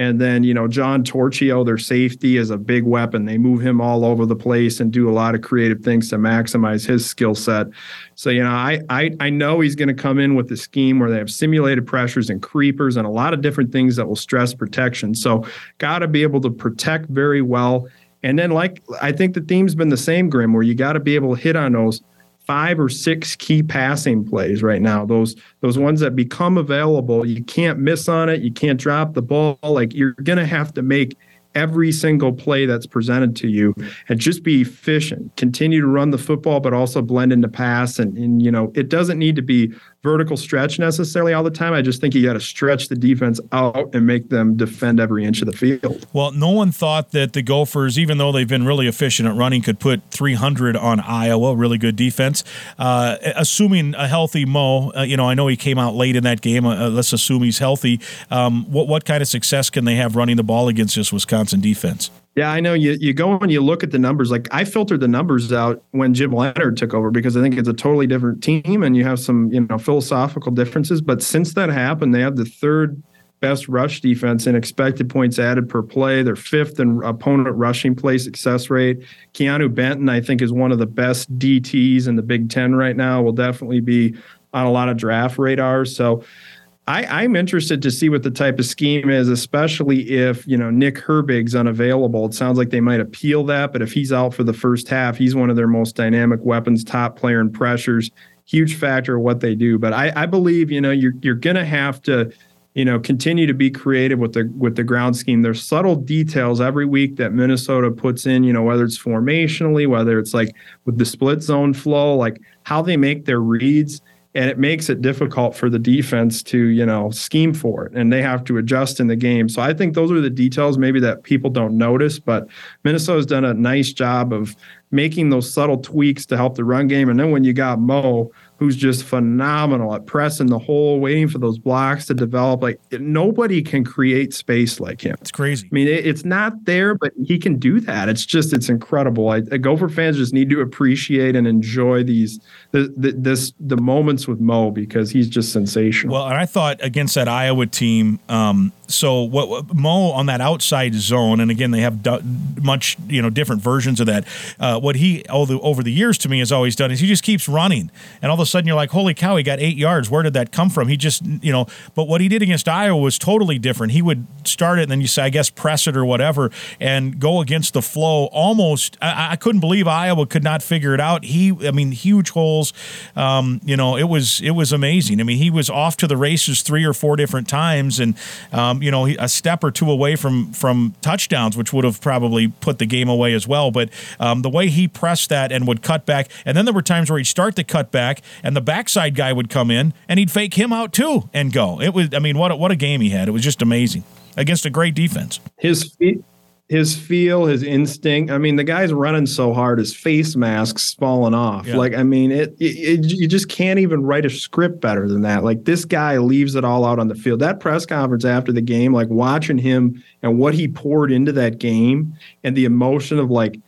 And then, you know, John Torchio, their safety, is a big weapon. They move him all over the place and do a lot of creative things to maximize his skill set. So, you know, I, I I know he's going to come in with a scheme where they have simulated pressures and creepers and a lot of different things that will stress protection. So, got to be able to protect very well. And then, like I think the theme's been the same, Grimm, where you got to be able to hit on those five or six key passing plays right now. Those those ones that become available, you can't miss on it. You can't drop the ball. Like you're gonna have to make every single play that's presented to you and just be efficient. Continue to run the football, but also blend into pass. And, and you know, it doesn't need to be vertical stretch necessarily all the time. I just think you got to stretch the defense out and make them defend every inch of the field. Well, no one thought that the Gophers, even though they've been really efficient at running, could put 300 on Iowa. Really good defense. Uh, assuming a healthy Mo, uh, you know, I know he came out late in that game. Uh, let's assume he's healthy. Um, what what kind of success can they have running the ball against this Wisconsin defense? Yeah, I know you you go and you look at the numbers. Like I filtered the numbers out when Jim Leonhard took over because I think it's a totally different team and you have some, you know, philosophical differences. But since that happened, they have the third best rush defense in expected points added per play. They're fifth in opponent rushing play success rate. Keanu Benton, I think, is one of the best DTs in the Big Ten right now. Will definitely be on a lot of draft radars. So I, am interested to see what the type of scheme is, especially if you know Nick Herbig's unavailable. It sounds like they might appeal that, but if he's out for the first half, he's one of their most dynamic weapons, top player in pressures, huge factor of what they do. But I, I believe you know you're you're gonna have to you know continue to be creative with the with the ground scheme there's subtle details every week that minnesota puts in you know whether it's formationally whether it's like with the split zone flow like how they make their reads and it makes it difficult for the defense to you know scheme for it and they have to adjust in the game. So i think those are the details maybe that people don't notice but minnesota's done a nice job of making those subtle tweaks to help the run game. And then when you got mo who's just phenomenal at pressing the hole, waiting for those blocks to develop. Like nobody can create space like him. It's crazy. I mean, it, it's not there, but he can do that. It's just it's incredible. I, I Gopher fans just need to appreciate and enjoy these the, the this the moments with Mo because he's just sensational. Well, and I thought against that Iowa team, um, so what, Mo on that outside zone, and again they have do, much you know different versions of that. Uh, what he the, over the years to me has always done is he just keeps running, and all of a sudden you're like, holy cow, he got eight yards. Where did that come from? He just you know, but what he did against Iowa was totally different. He would start it, and then you say, I guess press it or whatever, and go against the flow. Almost, I, I couldn't believe Iowa could not figure it out. He, I mean, huge holes. Um, you know, it was it was amazing. I mean, he was off to the races three or four different times, and um, you know, a step or two away from from touchdowns, which would have probably put the game away as well. But um, the way he pressed that and would cut back, and then there were times where he'd start the cut back, and the backside guy would come in and he'd fake him out too and go. It was, I mean, what a, what a game he had. It was just amazing against a great defense. His feet his feel, his instinct. I mean, the guy's running so hard, his face mask's falling off. Yeah. Like, I mean, it, it, it, you just can't even write a script better than that. Like, this guy leaves it all out on the field. That press conference after the game, like watching him and what he poured into that game and the emotion of like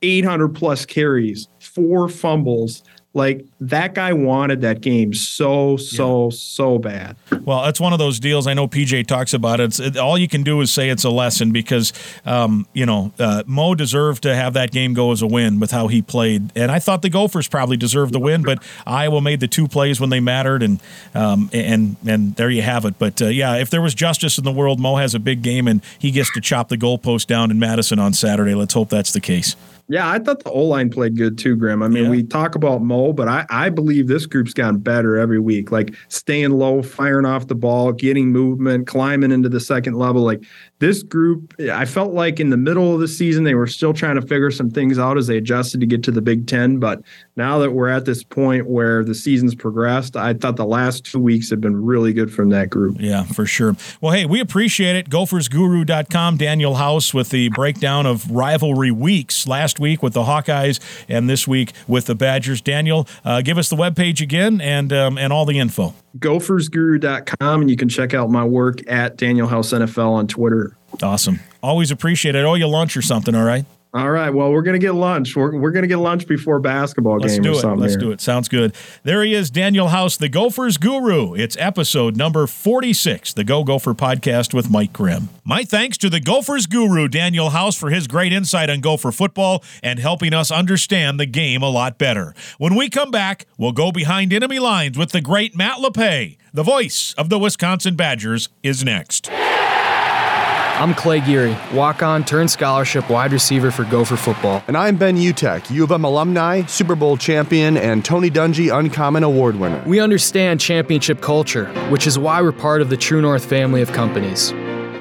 800 plus carries, four fumbles, like that guy wanted that game so so yeah. so bad. Well, it's one of those deals. I know PJ talks about it. It's, it, all you can do is say it's a lesson because um, you know uh, Mo deserved to have that game go as a win with how he played, and I thought the Gophers probably deserved the win, but Iowa made the two plays when they mattered, and um, and and there you have it. But uh, yeah, if there was justice in the world, Mo has a big game and he gets to chop the goalpost down in Madison on Saturday. Let's hope that's the case. Yeah, I thought the O line played good too, Grimm. I mean, yeah. we talk about Mo, but I, I believe this group's gotten better every week. Like staying low, firing off the ball, getting movement, climbing into the second level. Like this group, I felt like in the middle of the season, they were still trying to figure some things out as they adjusted to get to the Big Ten. But now that we're at this point where the season's progressed, I thought the last two weeks have been really good from that group. Yeah, for sure. Well, hey, we appreciate it. GophersGuru.com, Daniel House with the breakdown of rivalry weeks last week with the Hawkeyes and this week with the Badgers. Daniel, uh, give us the webpage again and, um, and all the info gophersguru.com and you can check out my work at Daniel House NFL on Twitter. Awesome. Always appreciate it. Oh, you lunch or something, all right? All right. Well, we're gonna get lunch. We're, we're gonna get lunch before basketball Let's game do or something. Let's here. do it. Sounds good. There he is, Daniel House, the Gophers Guru. It's episode number 46, the Go Gopher podcast with Mike Grimm. My thanks to the Gophers Guru, Daniel House, for his great insight on Gopher football and helping us understand the game a lot better. When we come back, we'll go behind enemy lines with the great Matt Lepay. The voice of the Wisconsin Badgers is next. I'm Clay Geary, walk on, turn scholarship wide receiver for Gopher football. And I'm Ben Utecht, U of M alumni, Super Bowl champion, and Tony Dungy Uncommon Award winner. We understand championship culture, which is why we're part of the True North family of companies.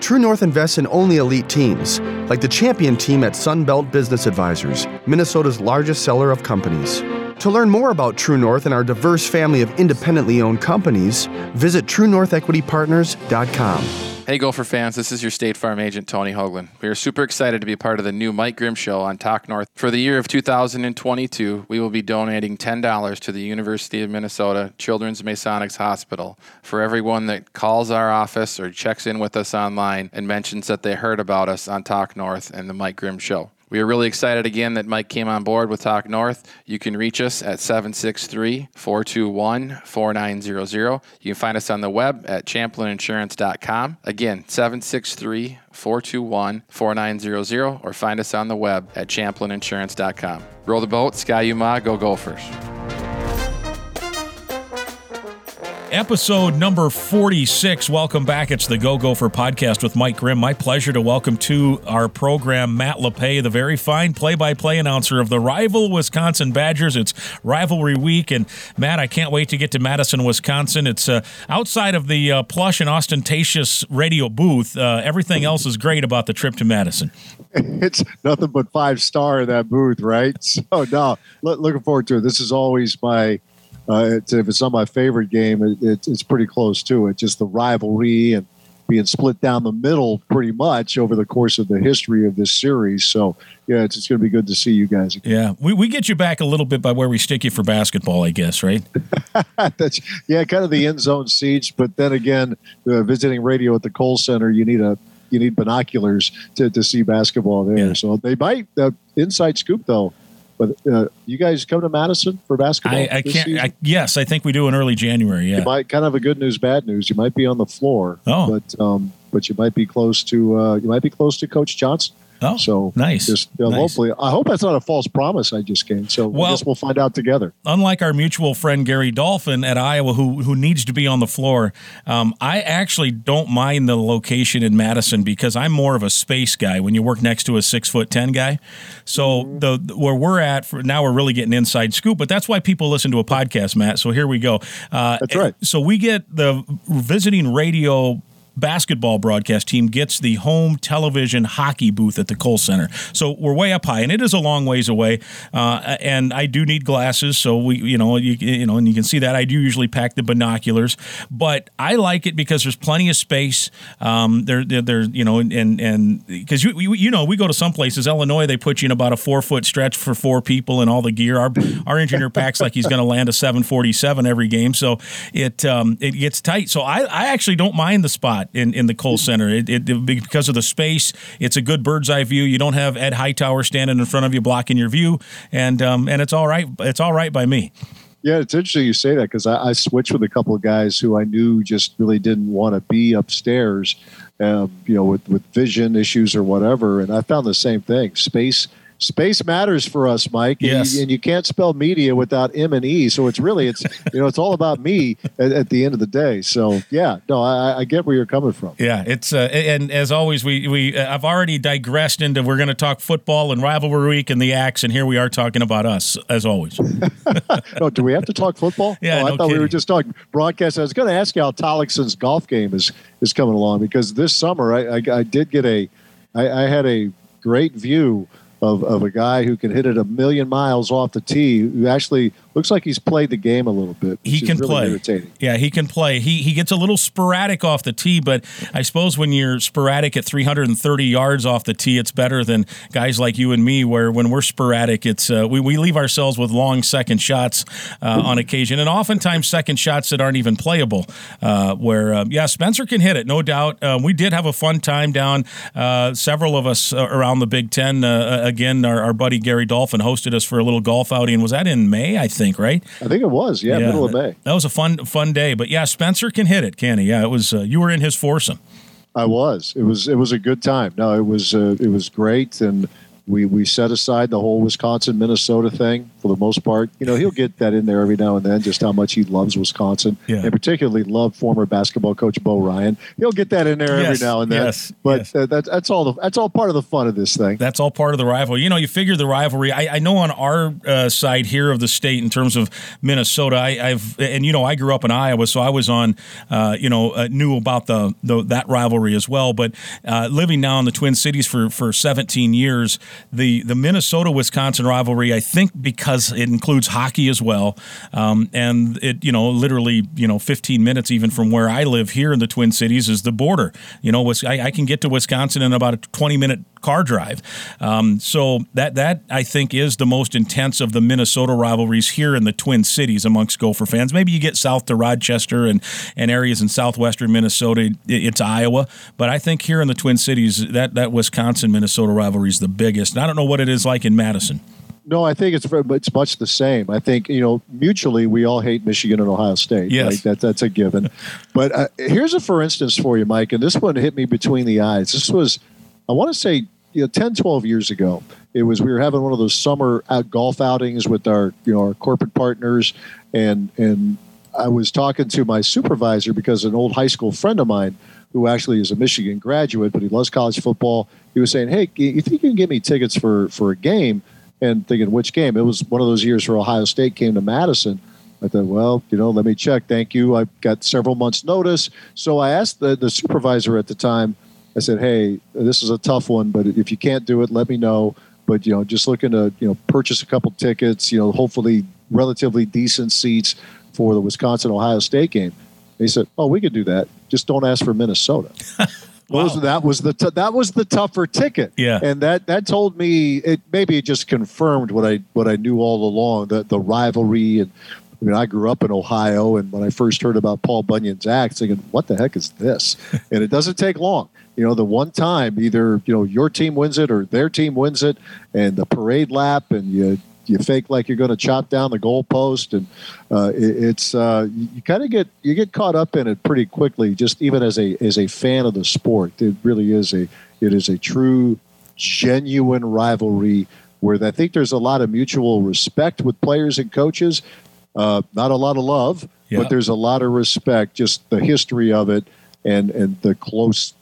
True North invests in only elite teams, like the champion team at Sunbelt Business Advisors, Minnesota's largest seller of companies. To learn more about True North and our diverse family of independently owned companies, visit TrueNorthEquityPartners.com. Hey, Gopher fans, this is your State Farm agent, Tony Hoaglund. We are super excited to be part of the new Mike Grimm Show on Talk North. For the year of 2022, we will be donating $10 to the University of Minnesota Children's Masonics Hospital for everyone that calls our office or checks in with us online and mentions that they heard about us on Talk North and the Mike Grimm Show. We are really excited again that Mike came on board with Talk North. You can reach us at 763 421 4900. You can find us on the web at champlininsurance.com. Again, 763 421 4900 or find us on the web at champlininsurance.com. Roll the boat, Ski-U-Mah, go Gophers. Episode number 46. Welcome back. It's the Go Gopher podcast with Mike Grimm. My pleasure to welcome to our program Matt Lepay, the very fine play by play announcer of the rival Wisconsin Badgers. It's rivalry week. And Matt, I can't wait to get to Madison, Wisconsin. It's uh, outside of the uh, plush and ostentatious radio booth. Uh, everything else is great about the trip to Madison. It's nothing but five star in that booth, right? So, no, looking forward to it. This is always my uh, it's, if it's not my favorite game, it, it, it's pretty close to it. Just the rivalry and being split down the middle pretty much over the course of the history of this series. So, yeah, it's, it's going to be good to see you guys. Again. Yeah, we, we get you back a little bit by where we stick you for basketball, I guess, right? That's yeah, kind of the end zone seats. But then again, uh, visiting radio at the Kohl Center, you need a you need binoculars to, to see basketball there. Yeah. So they might uh, inside scoop though. But uh, you guys come to Madison for basketball? I, I can't. I, yes, I think we do in early January. Yeah, you might kind of a good news, bad news. You might be on the floor. Oh, but um, but you might be close to uh, you might be close to Coach Johnson. Oh, so nice. Just nice. hopefully, I hope that's not a false promise I just gained. So well, I guess we'll find out together. Unlike our mutual friend Gary Dolphin at Iowa, who who needs to be on the floor, um, I actually don't mind the location in Madison because I'm more of a space guy. When you work next to a six foot ten guy, so mm-hmm. the where we're at for, now, we're really getting inside scoop. But that's why people listen to a podcast, Matt. So here we go. Uh, that's right. So we get the visiting radio basketball broadcast team gets the home television hockey booth at the Kohl Center. So we're way up high, and it is a long ways away. Uh, and I do need glasses, so we, you know, you, you know, and you can see that I do usually pack the binoculars, but I like it because there's plenty of space. Um, there, there, there, you know, and and because you, you, you know, we go to some places, Illinois, they put you in about a four foot stretch for four people and all the gear. Our our engineer packs like he's going to land a 747 every game, so it um, it gets tight. So I, I actually don't mind the spot in, in the Kohl Center. It, it, because of the space, it's a good bird's eye view. You don't have Ed Hightower standing in front of you blocking your view, and um, and it's all right. It's all right by me. Yeah, it's interesting you say that because I, I, switched with a couple of guys who I knew just really didn't want to be upstairs, um, you know, with with vision issues or whatever, and I found the same thing. Space space matters for us, Mike. And, yes. you, and you can't spell media without M and E. So it's really it's you know it's all about me at, at the end of the day. So yeah, no, I, I, get where you're coming from. Yeah, it's uh, and as always, we we uh, I've already digressed into we're going to talk football and rivalry week and the axe, and here we are talking about us as always. no, do we have to talk football? Yeah, oh, I no thought kidding. we were just talking broadcast. I was going to ask you how Tollackson's golf game is is coming along because this summer I, I, I did get a I, I had a great view of, of a guy who can hit it a million miles off the tee, who actually looks like he's played the game a little bit. He can really play. Irritating. Yeah, he can play. He he gets a little sporadic off the tee, but I suppose when you're sporadic at 330 yards off the tee, it's better than guys like you and me, where when we're sporadic, it's uh, we we leave ourselves with long second shots uh, on occasion, and oftentimes second shots that aren't even playable. Uh, where uh, yeah, Spencer can hit it, no doubt. Uh, we did have a fun time down. Uh, several of us around the Big Ten. again, our, our buddy Gary Dolphin hosted us for a little golf outing. Was that in May? I think think, right? I think it was. Yeah, yeah middle of May. That was a fun fun day. But yeah, Spencer can hit it, can he? Yeah, it was. Uh, you were in his foursome. I was. It was. It was a good time. No, it was. Uh, it was great, and we we set aside the whole Wisconsin Minnesota thing for the most part. You know, he'll get that in there every now and then, just how much he loves Wisconsin, yeah. and particularly love former basketball coach Bo Ryan. He'll get that in there yes, every now and then. Yes, but yes. Uh, that's that's all the that's all part of the fun of this thing. That's all part of the rivalry. You know, you figure the rivalry. I, I know on our uh, side here of the state, in terms of Minnesota, I, have and you know I grew up in Iowa, so I was on, uh, you know, uh, knew about the, the, that rivalry as well. But uh, living now in the Twin Cities for for 17 years, the the Minnesota Wisconsin rivalry, I think because does. It includes hockey as well, um, and it you know literally you know 15 minutes even from where I live here in the Twin Cities is the border. You know, I, I can get to Wisconsin in about a 20 minute car drive. Um, so that that I think is the most intense of the Minnesota rivalries here in the Twin Cities amongst Gopher fans. Maybe you get south to Rochester and and areas in southwestern Minnesota. It's Iowa, but I think here in the Twin Cities that that Wisconsin Minnesota rivalry is the biggest. And I don't know what it is like in Madison. No, I think it's it's much the same. I think you know mutually we all hate Michigan and Ohio State. Yes, right? that, that's a given. but uh, here's a for instance for you, Mike, and this one hit me between the eyes. This was I want to say you know 10, 12 years ago. It was we were having one of those summer out golf outings with our you know our corporate partners, and and I was talking to my supervisor because an old high school friend of mine who actually is a Michigan graduate, but he loves college football. He was saying, "Hey, you think you can get me tickets for for a game?" And thinking, which game? It was one of those years where Ohio State came to Madison. I thought, well, you know, let me check. Thank you. I've got several months' notice. So I asked the, the supervisor at the time, I said, hey, this is a tough one, but if you can't do it, let me know. But, you know, just looking to, you know, purchase a couple tickets, you know, hopefully relatively decent seats for the Wisconsin Ohio State game. He said, oh, we could do that. Just don't ask for Minnesota. Wow. That was the t- that was the tougher ticket. Yeah, and that that told me it maybe it just confirmed what I what I knew all along the the rivalry and I mean I grew up in Ohio and when I first heard about Paul Bunyan's axe, thinking what the heck is this? and it doesn't take long. You know, the one time either you know your team wins it or their team wins it, and the parade lap, and you you fake like you're going to chop down the goalpost, and uh, it, it's uh, you kind of get you get caught up in it pretty quickly. Just even as a as a fan of the sport, it really is a it is a true, genuine rivalry where I think there's a lot of mutual respect with players and coaches. Uh, not a lot of love, yeah. but there's a lot of respect. Just the history of it and and the close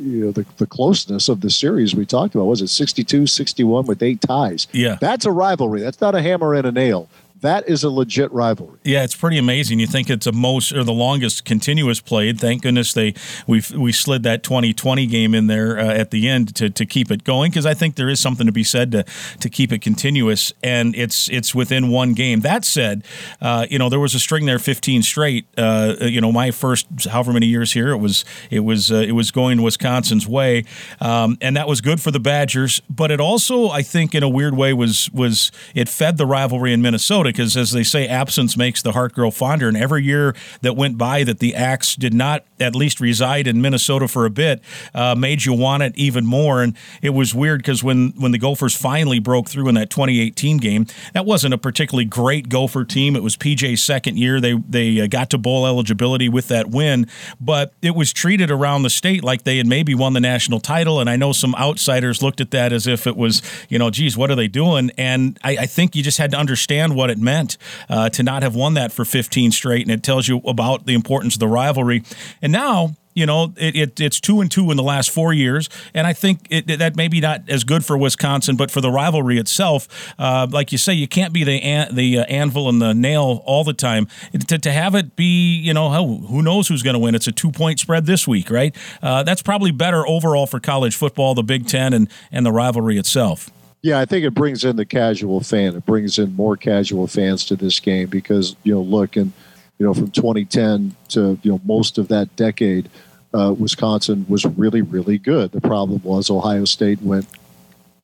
you know the, the closeness of the series we talked about was it 62 61 with eight ties? Yeah. That's a rivalry. That's not a hammer and a nail that is a legit rivalry. Yeah, it's pretty amazing. You think it's the most or the longest continuous played. Thank goodness they we we slid that 2020 game in there uh, at the end to, to keep it going because I think there is something to be said to to keep it continuous and it's it's within one game. That said, uh, you know there was a string there 15 straight. Uh, you know my first however many years here it was it was uh, it was going Wisconsin's way, um, and that was good for the Badgers. But it also I think in a weird way was was it fed the rivalry in Minnesota because, as they say, absence makes the heart grow fonder. And every year that went by that the Axe did not at least reside in Minnesota for a bit uh, made you want it even more. And it was weird because when when the Gophers finally broke through in that 2018 game, that wasn't a particularly great Gopher team. It was PJ's second year. They they uh, got to bowl eligibility with that win, but it was treated around the state like they had maybe won the national title. And I know some outsiders looked at that as if it was, you know, geez, what are they doing? And I, I think you just had to understand what it it meant uh, to not have won that for 15 straight, and it tells you about the importance of the rivalry. And now you know, it, it, it's two and two in the last four years, and I think it, that maybe not as good for Wisconsin, but for the rivalry itself, uh, like you say, you can't be the an, the uh, anvil and the nail all the time. To, to have it be, you know, who knows who's going to win? It's a two point spread this week, right? Uh, that's probably better overall for college football, the Big Ten, and and the rivalry itself. Yeah, I think it brings in the casual fan. It brings in more casual fans to this game because you know, look, and you know, from 2010 to you know most of that decade, uh, Wisconsin was really, really good. The problem was Ohio State went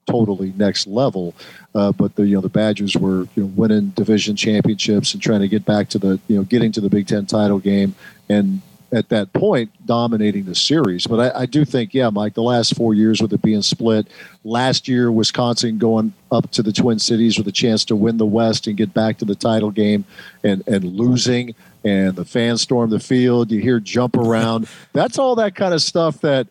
totally next level, uh, but the you know the Badgers were you know winning division championships and trying to get back to the you know getting to the Big Ten title game and at that point dominating the series. But I, I, do think, yeah, Mike, the last four years with it being split, last year Wisconsin going up to the Twin Cities with a chance to win the West and get back to the title game, and and losing, and the fans storm the field. You hear jump around. That's all that kind of stuff that.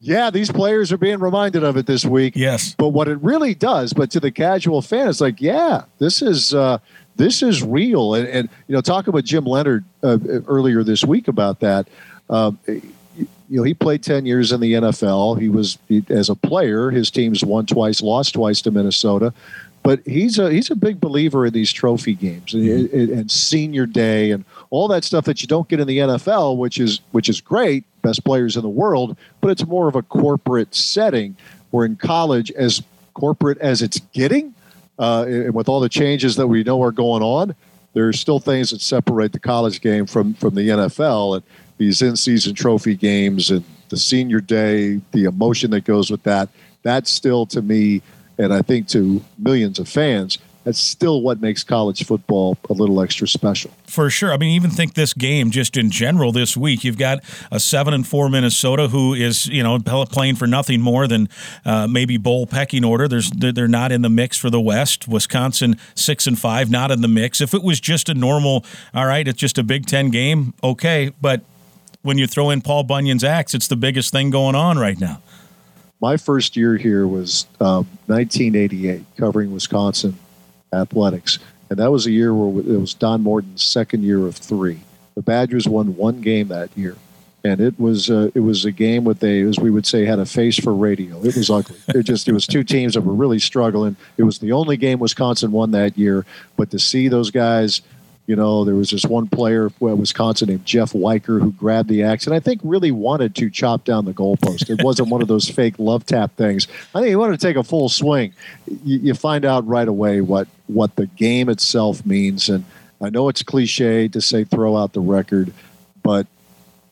Yeah, these players are being reminded of it this week. Yes. But what it really does, but to the casual fan, it's like, yeah, this is uh, this is real. And, and you know, talking with Jim Leonhard uh, earlier this week about that. Um, you know, he played 10 years in the NFL. He was, he, as a player, his teams won twice, lost twice to Minnesota. But he's a he's a big believer in these trophy games and, mm-hmm. and senior day and all that stuff that you don't get in the NFL, which is which is great, best players in the world. But it's more of a corporate setting. Where in college, as corporate as it's getting, uh, and with all the changes that we know are going on, there are still things that separate the college game from from the NFL and these in-season trophy games and the senior day, the emotion that goes with that. That's still to me, and I think to millions of fans, that's still what makes college football a little extra special. For sure. I mean, even think this game just in general this week. You've got a seven and four Minnesota who is you know playing for nothing more than uh, maybe bowl pecking order. There's they're not in the mix for the West. Wisconsin six and five, not in the mix. If it was just a normal, all right, it's just a Big Ten game, okay, but when you throw in Paul Bunyan's axe, it's the biggest thing going on right now. My first year here was um, 1988, covering Wisconsin athletics. And that was a year where it was Don Morton's second year of three. The Badgers won one game that year. And it was uh, it was a game with a as we would say had a face for radio. It was ugly. It just it was two teams that were really struggling. It was the only game Wisconsin won that year. But to see those guys you know, there was this one player at Wisconsin named Jeff Weicker who grabbed the axe and I think really wanted to chop down the goalpost. It wasn't one of those fake love tap things. I think he wanted to take a full swing. You, you find out right away what what the game itself means, and I know it's cliche to say throw out the record, but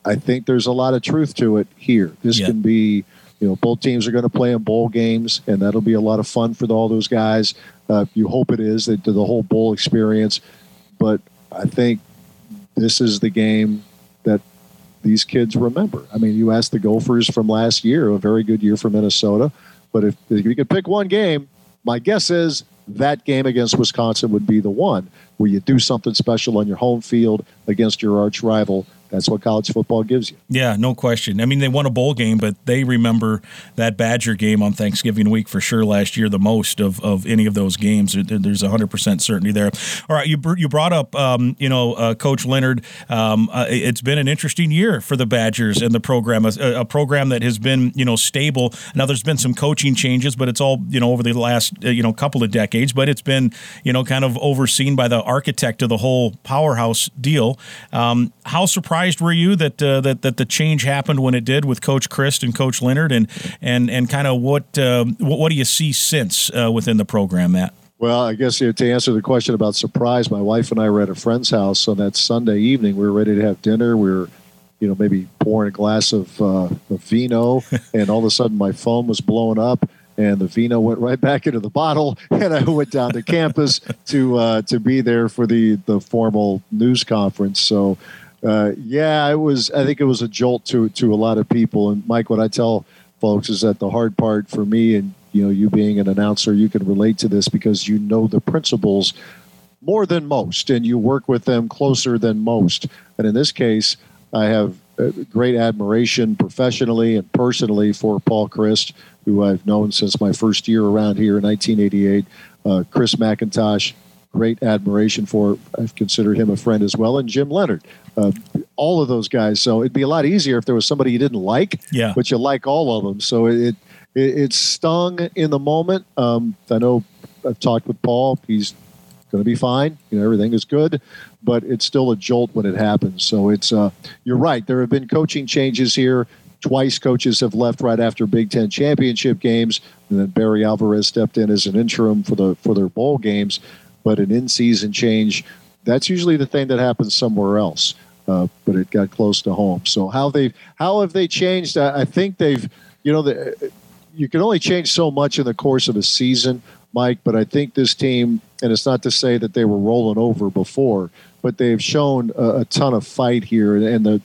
I think there's a lot of truth to it here. This yeah. can be you know both teams are going to play in bowl games and that'll be a lot of fun for all those guys uh, you hope it is the, the whole bowl experience but I think this is the game that these kids remember. I mean, you asked the Gophers from last year, a very good year for Minnesota. But if, if you could pick one game, my guess is that game against Wisconsin would be the one where you do something special on your home field against your arch rival that's what college football gives you. Yeah, no question. I mean, they won a bowl game, but they remember that Badger game on Thanksgiving week for sure last year the most of, of any of those games. There's 100% certainty there. All right, you, you brought up, um, you know, uh, Coach Leonhard. Um, uh, it's been an interesting year for the Badgers and the program, a, a, program that has been, you know, stable. Now, there's been some coaching changes, but it's all, you know, over the last, uh, you know, couple of decades, but it's been, you know, kind of overseen by the architect of the whole powerhouse deal. Um, how surprised surprised were you that uh, that that the change happened when it did with Coach Chryst and Coach Leonhard, and and and kind of what, uh, what, what do you see since uh, within the program, Matt? Well, I guess you know, to answer the question about surprise, my wife and I were at a friend's house on that Sunday evening. We were ready to have dinner. We were, you know, maybe pouring a glass of, uh, of vino, and all of a sudden my phone was blowing up and the vino went right back into the bottle and i went down to campus to uh, to be there for the the formal news conference so uh, yeah, it was. I think it was a jolt to to a lot of people. And Mike, what I tell folks is that the hard part for me, and you know, you being an announcer, you can relate to this because you know the principles more than most, and you work with them closer than most. And in this case, I have great admiration professionally and personally for Paul Chryst, who I've known since my first year around here in 1988. Uh, Chris McIntosh, great admiration for. I've considered him a friend as well, and Jim Leonhard, uh, all of those guys. So it'd be a lot easier if there was somebody you didn't like, yeah. but you like all of them. So it it, it stung in the moment. Um, I know I've talked with Paul. He's going to be fine. You know, everything is good, but it's still a jolt when it happens. So it's uh, you're right. There have been coaching changes here. Twice coaches have left right after Big Ten championship games, and then Barry Alvarez stepped in as an interim for the for their bowl games. But an in-season change, that's usually the thing that happens somewhere else uh, but it got close to home. So how they how have they changed? I, I think they've you know the, you can only change so much in the course of a season, Mike. But I think this team, and it's not to say that they were rolling over before, but they've shown a, a ton of fight here, and the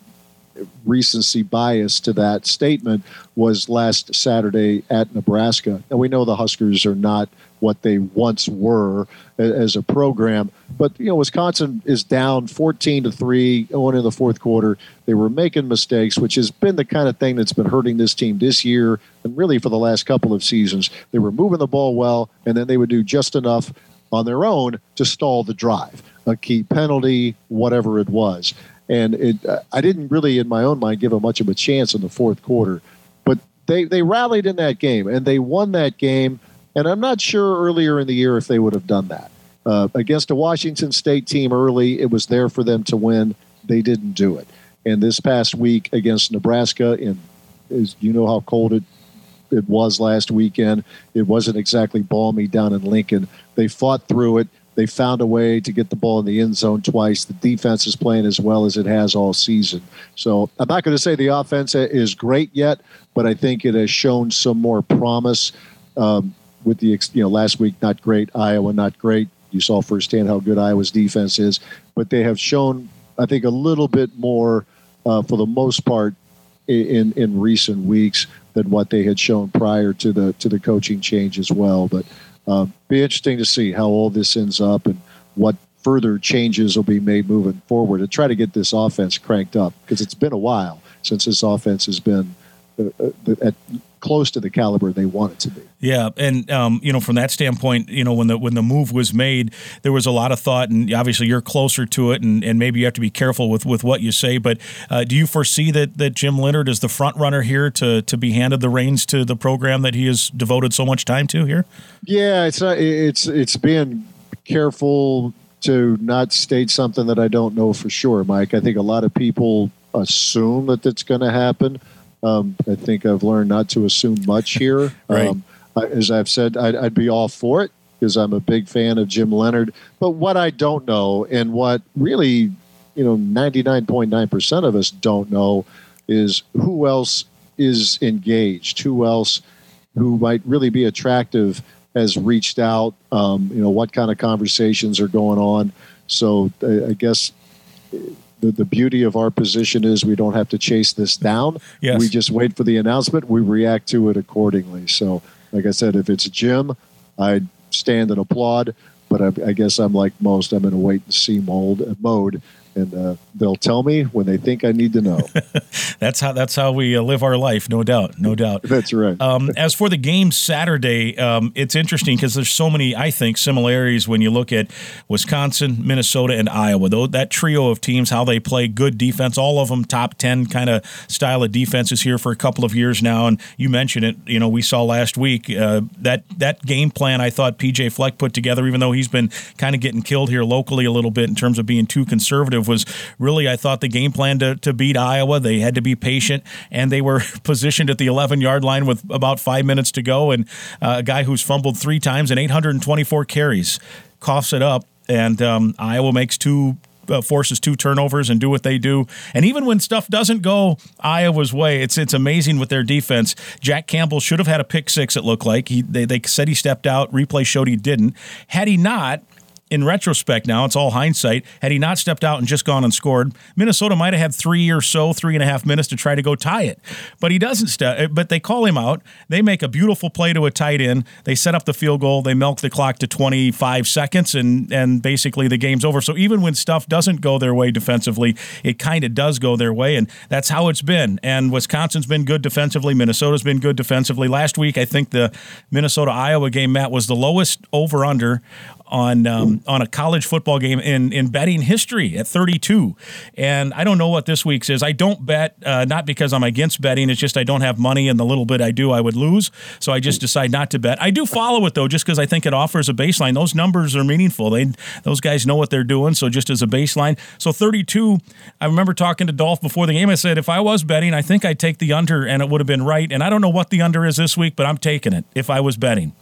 recency bias to that statement was last Saturday at Nebraska. And we know the Huskers are not what they once were as a program. But you know, Wisconsin is down 14 to three going into the fourth quarter. They were making mistakes, which has been the kind of thing that's been hurting this team this year and really for the last couple of seasons. They were moving the ball well, and then they would do just enough on their own to stall the drive, a key penalty, whatever it was. And it, I didn't really, in my own mind, give them much of a chance in the fourth quarter. But they, they rallied in that game, and they won that game and I'm not sure earlier in the year if they would have done that. Uh, against a Washington State team early, it was there for them to win. They didn't do it. And this past week against Nebraska, in is you know how cold it it was last weekend. It wasn't exactly balmy down in Lincoln. They fought through it. They found a way to get the ball in the end zone twice. The defense is playing as well as it has all season. So I'm not going to say the offense is great yet, but I think it has shown some more promise. Um, with the you know last week not great, Iowa not great. You saw firsthand how good Iowa's defense is, but they have shown I think a little bit more uh, for the most part in in recent weeks than what they had shown prior to the to the coaching change as well. But um, be interesting to see how all this ends up and what further changes will be made moving forward to try to get this offense cranked up because it's been a while since this offense has been uh, uh at close to the caliber they want it to be. Yeah, and um, you know, from that standpoint, you know, when the when the move was made, there was a lot of thought, and obviously you're closer to it, and, and maybe you have to be careful with, with what you say. But uh, do you foresee that that Jim Leonhard is the front runner here to to be handed the reins to the program that he has devoted so much time to here? Yeah, it's not, it's it's being careful to not state something that I don't know for sure, Mike. I think a lot of people assume that that's going to happen. Um, I think I've learned not to assume much here. right. Um, as I've said, I'd, I'd be all for it because I'm a big fan of Jim Leonhard. But what I don't know, and what really, you know, 99.9% of us don't know, is who else is engaged, who else who might really be attractive has reached out. Um, you know, what kind of conversations are going on. So I, I guess the, the beauty of our position is we don't have to chase this down. Yes. We just wait for the announcement. We react to it accordingly. So, like I said, if it's Jim, I'd stand and applaud. But I, I guess I'm like most. I'm in a wait and see mold mode and uh, they'll tell me when they think I need to know. that's how that's how we uh, live our life, no doubt, no doubt. that's right. Um, as for the game Saturday, um, it's interesting because there's so many, I think, similarities when you look at Wisconsin, Minnesota, and Iowa. Though that trio of teams, how they play good defense, all of them top ten kind of style of defenses here for a couple of years now. And you mentioned it, you know, we saw last week uh, that that game plan. I thought PJ Fleck put together, even though he's been kind of getting killed here locally a little bit in terms of being too conservative was really, I thought, the game plan to, to beat Iowa. They had to be patient, and they were positioned at the 11 yard line with about five minutes to go. And uh, a guy who's fumbled three times and 824 carries coughs it up, and um, Iowa makes two uh, forces two turnovers and do what they do. And even when stuff doesn't go Iowa's way, it's it's amazing with their defense. Jack Campbell should have had a pick six. It looked like he they, they said he stepped out. Replay showed he didn't. Had he not, in retrospect now, it's all hindsight. Had he not stepped out and just gone and scored, Minnesota might have had three or so, three and a half minutes to try to go tie it. But he doesn't step. Eh, but they call him out. They make a beautiful play to a tight end. They set up the field goal. They milk the clock to 25 seconds, and and basically the game's over. So even when stuff doesn't go their way defensively, it kind of does go their way, and that's how it's been. And Wisconsin's been good defensively. Minnesota's been good defensively. Last week, I think the Minnesota Iowa game, Matt, was the lowest over under on um, on a college football game in in betting history at 32. And I don't know what this week's is. I don't bet uh, not because I'm against betting. It's just I don't have money, and the little bit I do, I would lose. So I just decide not to bet. I do follow it though, just because I think it offers a baseline. Those numbers are meaningful. They those guys know what they're doing. So just as a baseline, so 32. I remember talking to Dolph before the game. I said if I was betting, I think I'd take the under, and it would have been right. And I don't know what the under is this week, but I'm taking it if I was betting.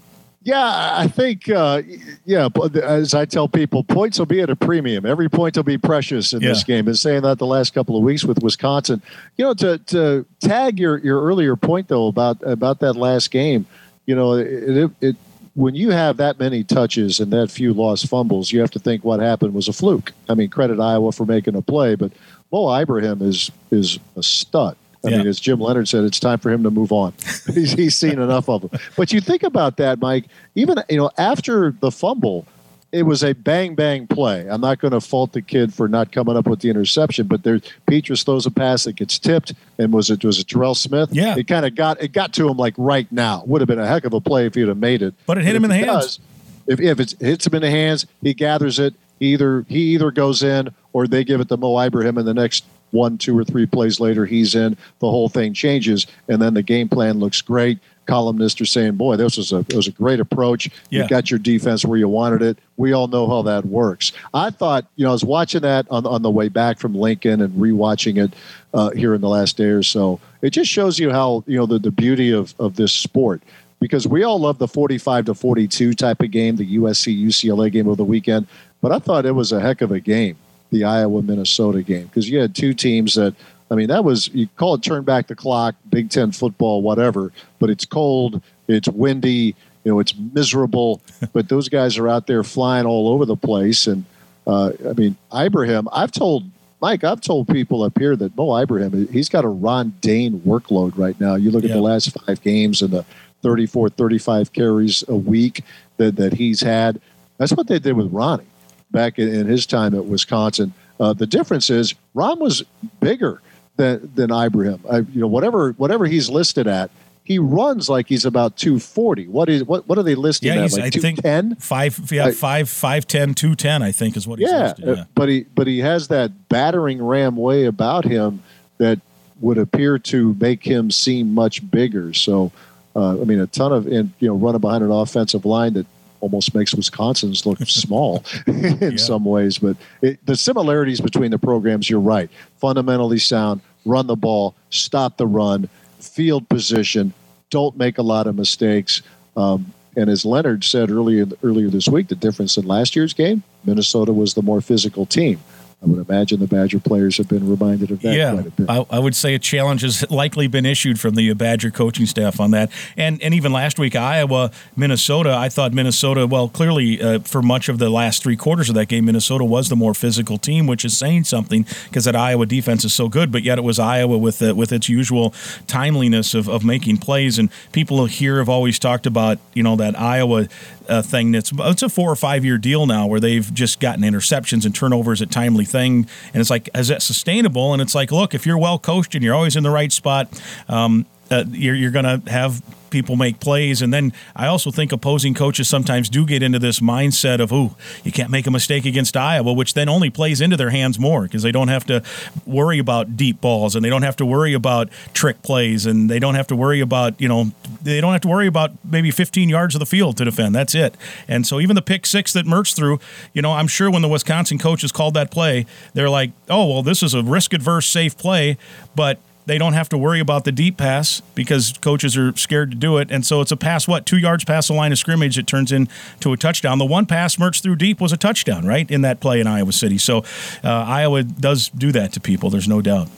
Yeah, I think, uh, yeah, as I tell people, points will be at a premium. Every point will be precious in yeah. this game. Been saying that the last couple of weeks with Wisconsin. You know, to, to tag your, your earlier point, though, about, about that last game, you know, it, it, it when you have that many touches and that few lost fumbles, you have to think what happened was a fluke. I mean, credit Iowa for making a play, but Mo Ibrahim is is a stud. I yeah. mean, as Jim Leonhard said, it's time for him to move on. he's, he's seen enough of them. But you think about that, Mike. Even you know after the fumble, it was a bang bang play. I'm not going to fault the kid for not coming up with the interception, but there Petras throws a pass that gets tipped, and was it was it Terell Smith? Yeah, it kind of got it got to him like right now. Would have been a heck of a play if he'd have made it. But it hit but him in the hands. Does, if if it hits him in the hands, he gathers it. Either he either goes in or they give it to Mo Ibrahim in the next one, two, or three plays later, he's in. The whole thing changes, and then the game plan looks great. Columnists are saying, "Boy, this was a it was a great approach. Yeah. You got your defense where you wanted it. We all know how that works." I thought, you know, I was watching that on on the way back from Lincoln and rewatching it uh, here in the last day or so. It just shows you how you know the, the beauty of of this sport because we all love the 45 to 42 type of game, the USC UCLA game of the weekend. But I thought it was a heck of a game, the Iowa Minnesota game, because you had two teams that, I mean, that was, you call it turn back the clock, Big Ten football, whatever, but it's cold, it's windy, you know, it's miserable, but those guys are out there flying all over the place. And uh, I mean, Ibrahim, I've told Mike, I've told people up here that Mo Ibrahim, he's got a Ron Dayne workload right now. You look at the last five games and the 34, 35 carries a week that, that he's had. That's what they did with Ronnie back in, in his time at Wisconsin. Uh, the difference is Ron was bigger than than Ibrahim. I, you know, whatever whatever he's listed at, he runs like he's about 240. What is what what are they listed Yeah, at? Like I think 210? five, yeah, I- five, five, ten, two, ten. I think is what he's yeah, listed. uh, but he but he has that battering ram way about him that would appear to make him seem much bigger. So, uh, I mean, a ton of and you know running behind an offensive line that almost makes Wisconsin's look small in Yeah. some ways. But it, the similarities between the programs, you're right, fundamentally sound. Run the ball, stop the run, field position, don't make a lot of mistakes. Um, and as Leonhard said earlier earlier this week, the difference in last year's game, Minnesota was the more physical team. I would imagine the Badger players have been reminded of that yeah, quite a bit. I, I would say a challenge has likely been issued from the Badger coaching staff on that. And and even last week, Iowa, Minnesota, I thought Minnesota, well, clearly uh, for much of the last three quarters of that game, Minnesota was the more physical team, which is saying something because that Iowa defense is so good. But yet it was Iowa with uh, with its usual timeliness of, of making plays. And people here have always talked about you know that Iowa uh, thing that's it's a four or five year deal now where they've just gotten interceptions and turnovers at timely thing. And it's like is that sustainable? And it's like look if you're well coached and you're always in the right spot um, uh, you're, you're going to have people make plays. And then i also think opposing coaches sometimes do get into this mindset of ooh you can't make a mistake against iowa which then only plays into their hands more because they don't have to worry about deep balls and they don't have to worry about trick plays and they don't have to worry about you know they don't have to worry about maybe 15 yards of the field to defend. That's it. And so even the pick six that mertz threw you know i'm sure when the wisconsin coaches called that play they're like oh well this is a risk adverse safe play but they don't have to worry about the deep pass because coaches are scared to do it. And so it's a pass, what, two yards past the line of scrimmage, it turns into a touchdown. The one pass Mertz threw deep was a touchdown, right, in that play in Iowa City. So uh, Iowa does do that to people, there's no doubt.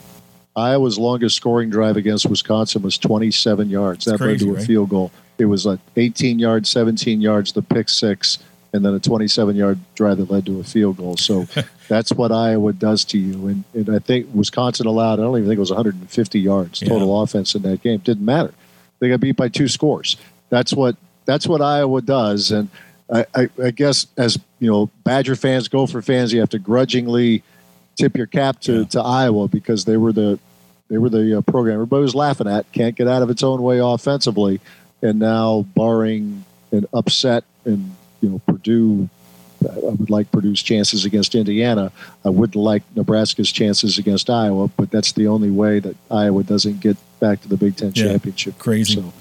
Iowa's longest scoring drive against Wisconsin was 27 yards. That crazy, led to a right? field goal. It was like 18 yards, 17 yards, the pick six, and then a 27 yard drive that led to a field goal. So that's what Iowa does to you. And, and I think Wisconsin allowed, I don't even think it was 150 yards total offense in that game. Didn't matter. They got beat by two scores. That's what that's what Iowa does. And I, I, I guess as you know, Badger fans, Gopher fans, you have to grudgingly tip your cap to, Yeah. to Iowa because they were the they were the uh, program everybody was laughing at. Can't get out of its own way offensively, and now barring an upset and you know Purdue. I would like Purdue's chances against Indiana. I wouldn't like Nebraska's chances against Iowa, but that's the only way that Iowa doesn't get back to the Big Ten Yeah, championship. crazy. So,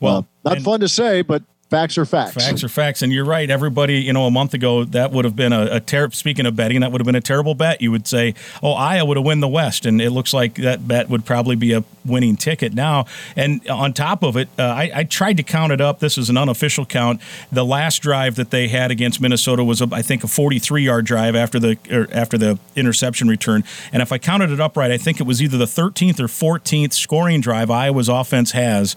Well, uh, not fun to say, but facts are facts. Facts are facts, and you're right. Everybody, you know, a month ago, that would have been a, a ter- Speaking of betting, that would have been a terrible bet. You would say, "Oh, Iowa would have win the West," and it looks like that bet would probably be a winning ticket now. And on top of it, uh, I, I tried to count it up. This is an unofficial count. The last drive that they had against Minnesota was, I think, a 43 yard drive after the or after the interception return. And if I counted it up right, I think it was either the 13th or 14th scoring drive Iowa's offense has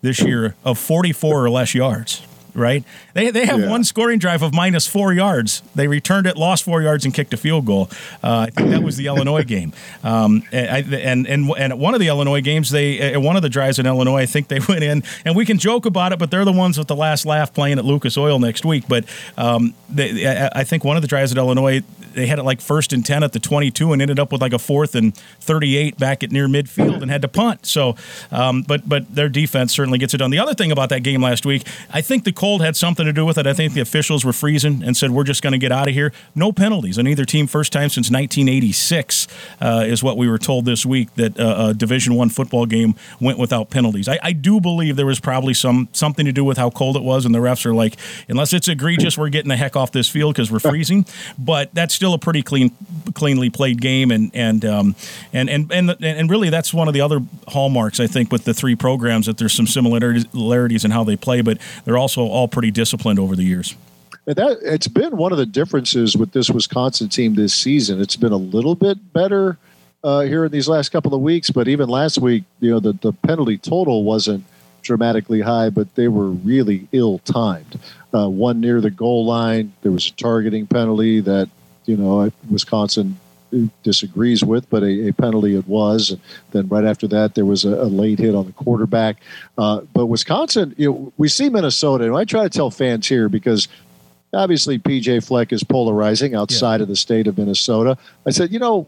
this year of 44 or less yards. Right? They, they have Yeah. one scoring drive of minus four yards. They returned it, lost four yards, and kicked a field goal. Uh, I think that was the Illinois game. Um, and, I- and and and at one of the Illinois games, they at one of the drives in Illinois, I think they went in, and we can joke about it, but they're the ones with the last laugh playing at Lucas Oil next week. But um, they, I, think one of the drives at Illinois, they had it like first and 10 at the 22 and ended up with like a fourth and 38 back at near midfield and had to punt. So, um, but but their defense certainly gets it done. The other thing about that game last week, I think the cold had something to do with it. I think the officials were freezing and said, we're just going to get out of here. No penalties on either team. First time since 1986 uh, is what we were told this week that uh, a Division One football game went without penalties. I, I do believe there was probably some something to do with how cold it was, and the refs are like, unless it's egregious, we're getting the heck off this field because we're freezing. But that's still a pretty clean, cleanly played game, and and um, and and and and really that's one of the other hallmarks I think with the three programs that there's some similarities in how they play, but they're also all pretty disciplined over the years. And That it's been one of the differences with this Wisconsin team this season. It's been a little bit better uh, here in these last couple of weeks, but even last week, you know, the, the penalty total wasn't dramatically high, but they were really ill timed. Uh, one near the goal line, there was a targeting penalty that you know Wisconsin disagrees with, but a, a, penalty it was. And then right after that, there was a, a late hit on the quarterback. Uh, but Wisconsin, you know, we see Minnesota, and I try to tell fans here because obviously PJ Fleck is polarizing outside yeah. of the state of Minnesota. I said, you know,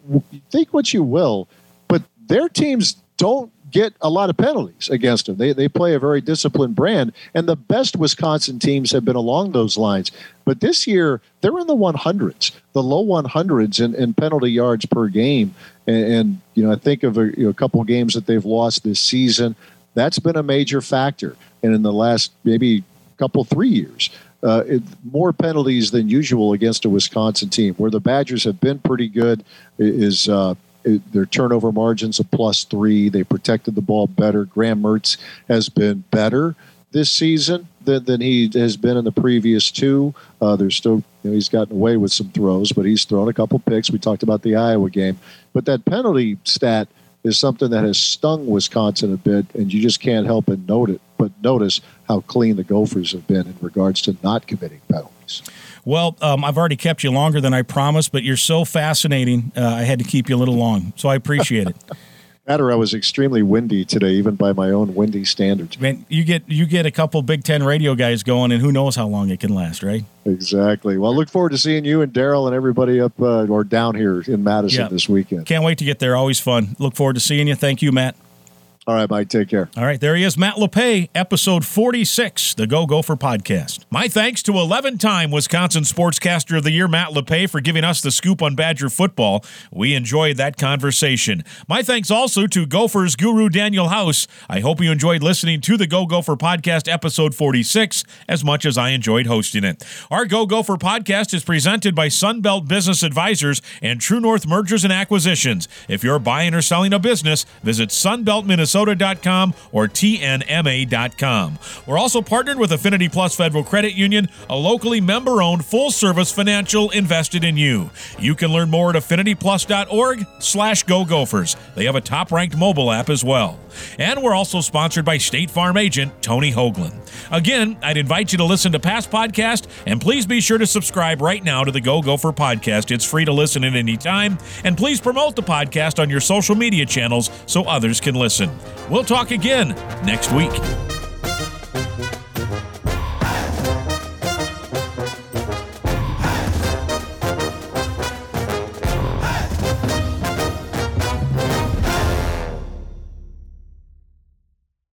think what you will, but their teams don't get a lot of penalties against them. They, they play a very disciplined brand, and the best Wisconsin teams have been along those lines. But this year, they're in the 100s, the low 100s in, in penalty yards per game. And, and you know, I think of a, you know, a couple games that they've lost this season. That's been a major factor. And in the last maybe couple, three years, uh, it, more penalties than usual against a Wisconsin team. Where the Badgers have been pretty good is uh, it, their turnover margins a plus three. They protected the ball better. Graham Mertz has been better this season than, than he has been in the previous two. Uh, there's still, you know, he's gotten away with some throws, but he's thrown a couple picks. We talked about the Iowa game, but that penalty stat is something that has stung Wisconsin a bit, and you just can't help but note it. But notice how clean the Gophers have been in regards to not committing penalties. Well, um, I've already kept you longer than I promised, but you're so fascinating. Uh, I had to keep you a little long, so I appreciate it. Matter, I was extremely windy today, even by my own windy standards. Man, you get you get a couple Big Ten radio guys going, and who knows how long it can last, right? Exactly. Well, I look forward to seeing you and Daryl and everybody up uh, or down here in Madison this weekend. Can't wait to get there. Always fun. Look forward to seeing you. Thank you, Matt. All right, Mike. Take care. All right, there he is, Matt Lepay, episode 46, the Go Gopher podcast. My thanks to 11 time Wisconsin Sportscaster of the Year, Matt Lepay, for giving us the scoop on Badger football. We enjoyed that conversation. My thanks also to Gophers guru Daniel House. I hope you enjoyed listening to the Go Gopher podcast, episode 46, as much as I enjoyed hosting it. Our Go Gopher podcast is presented by Sunbelt Business Advisors and True North Mergers and Acquisitions. If you're buying or selling a business, visit Sunbelt Minnesota minnesota.com or tnma.com. We're also partnered with Affinity Plus Federal Credit Union, a locally member owned full service financial invested in you. You can learn more at affinityplus.org slash go gophers. They have a top ranked mobile app as well. And we're also sponsored by State Farm agent Tony Hoaglund. Again, I'd invite you to listen to past podcasts and please be sure to subscribe right now to the Go Gopher podcast. It's free to listen at any time. And please promote the podcast on your social media channels so others can listen. We'll talk again next week.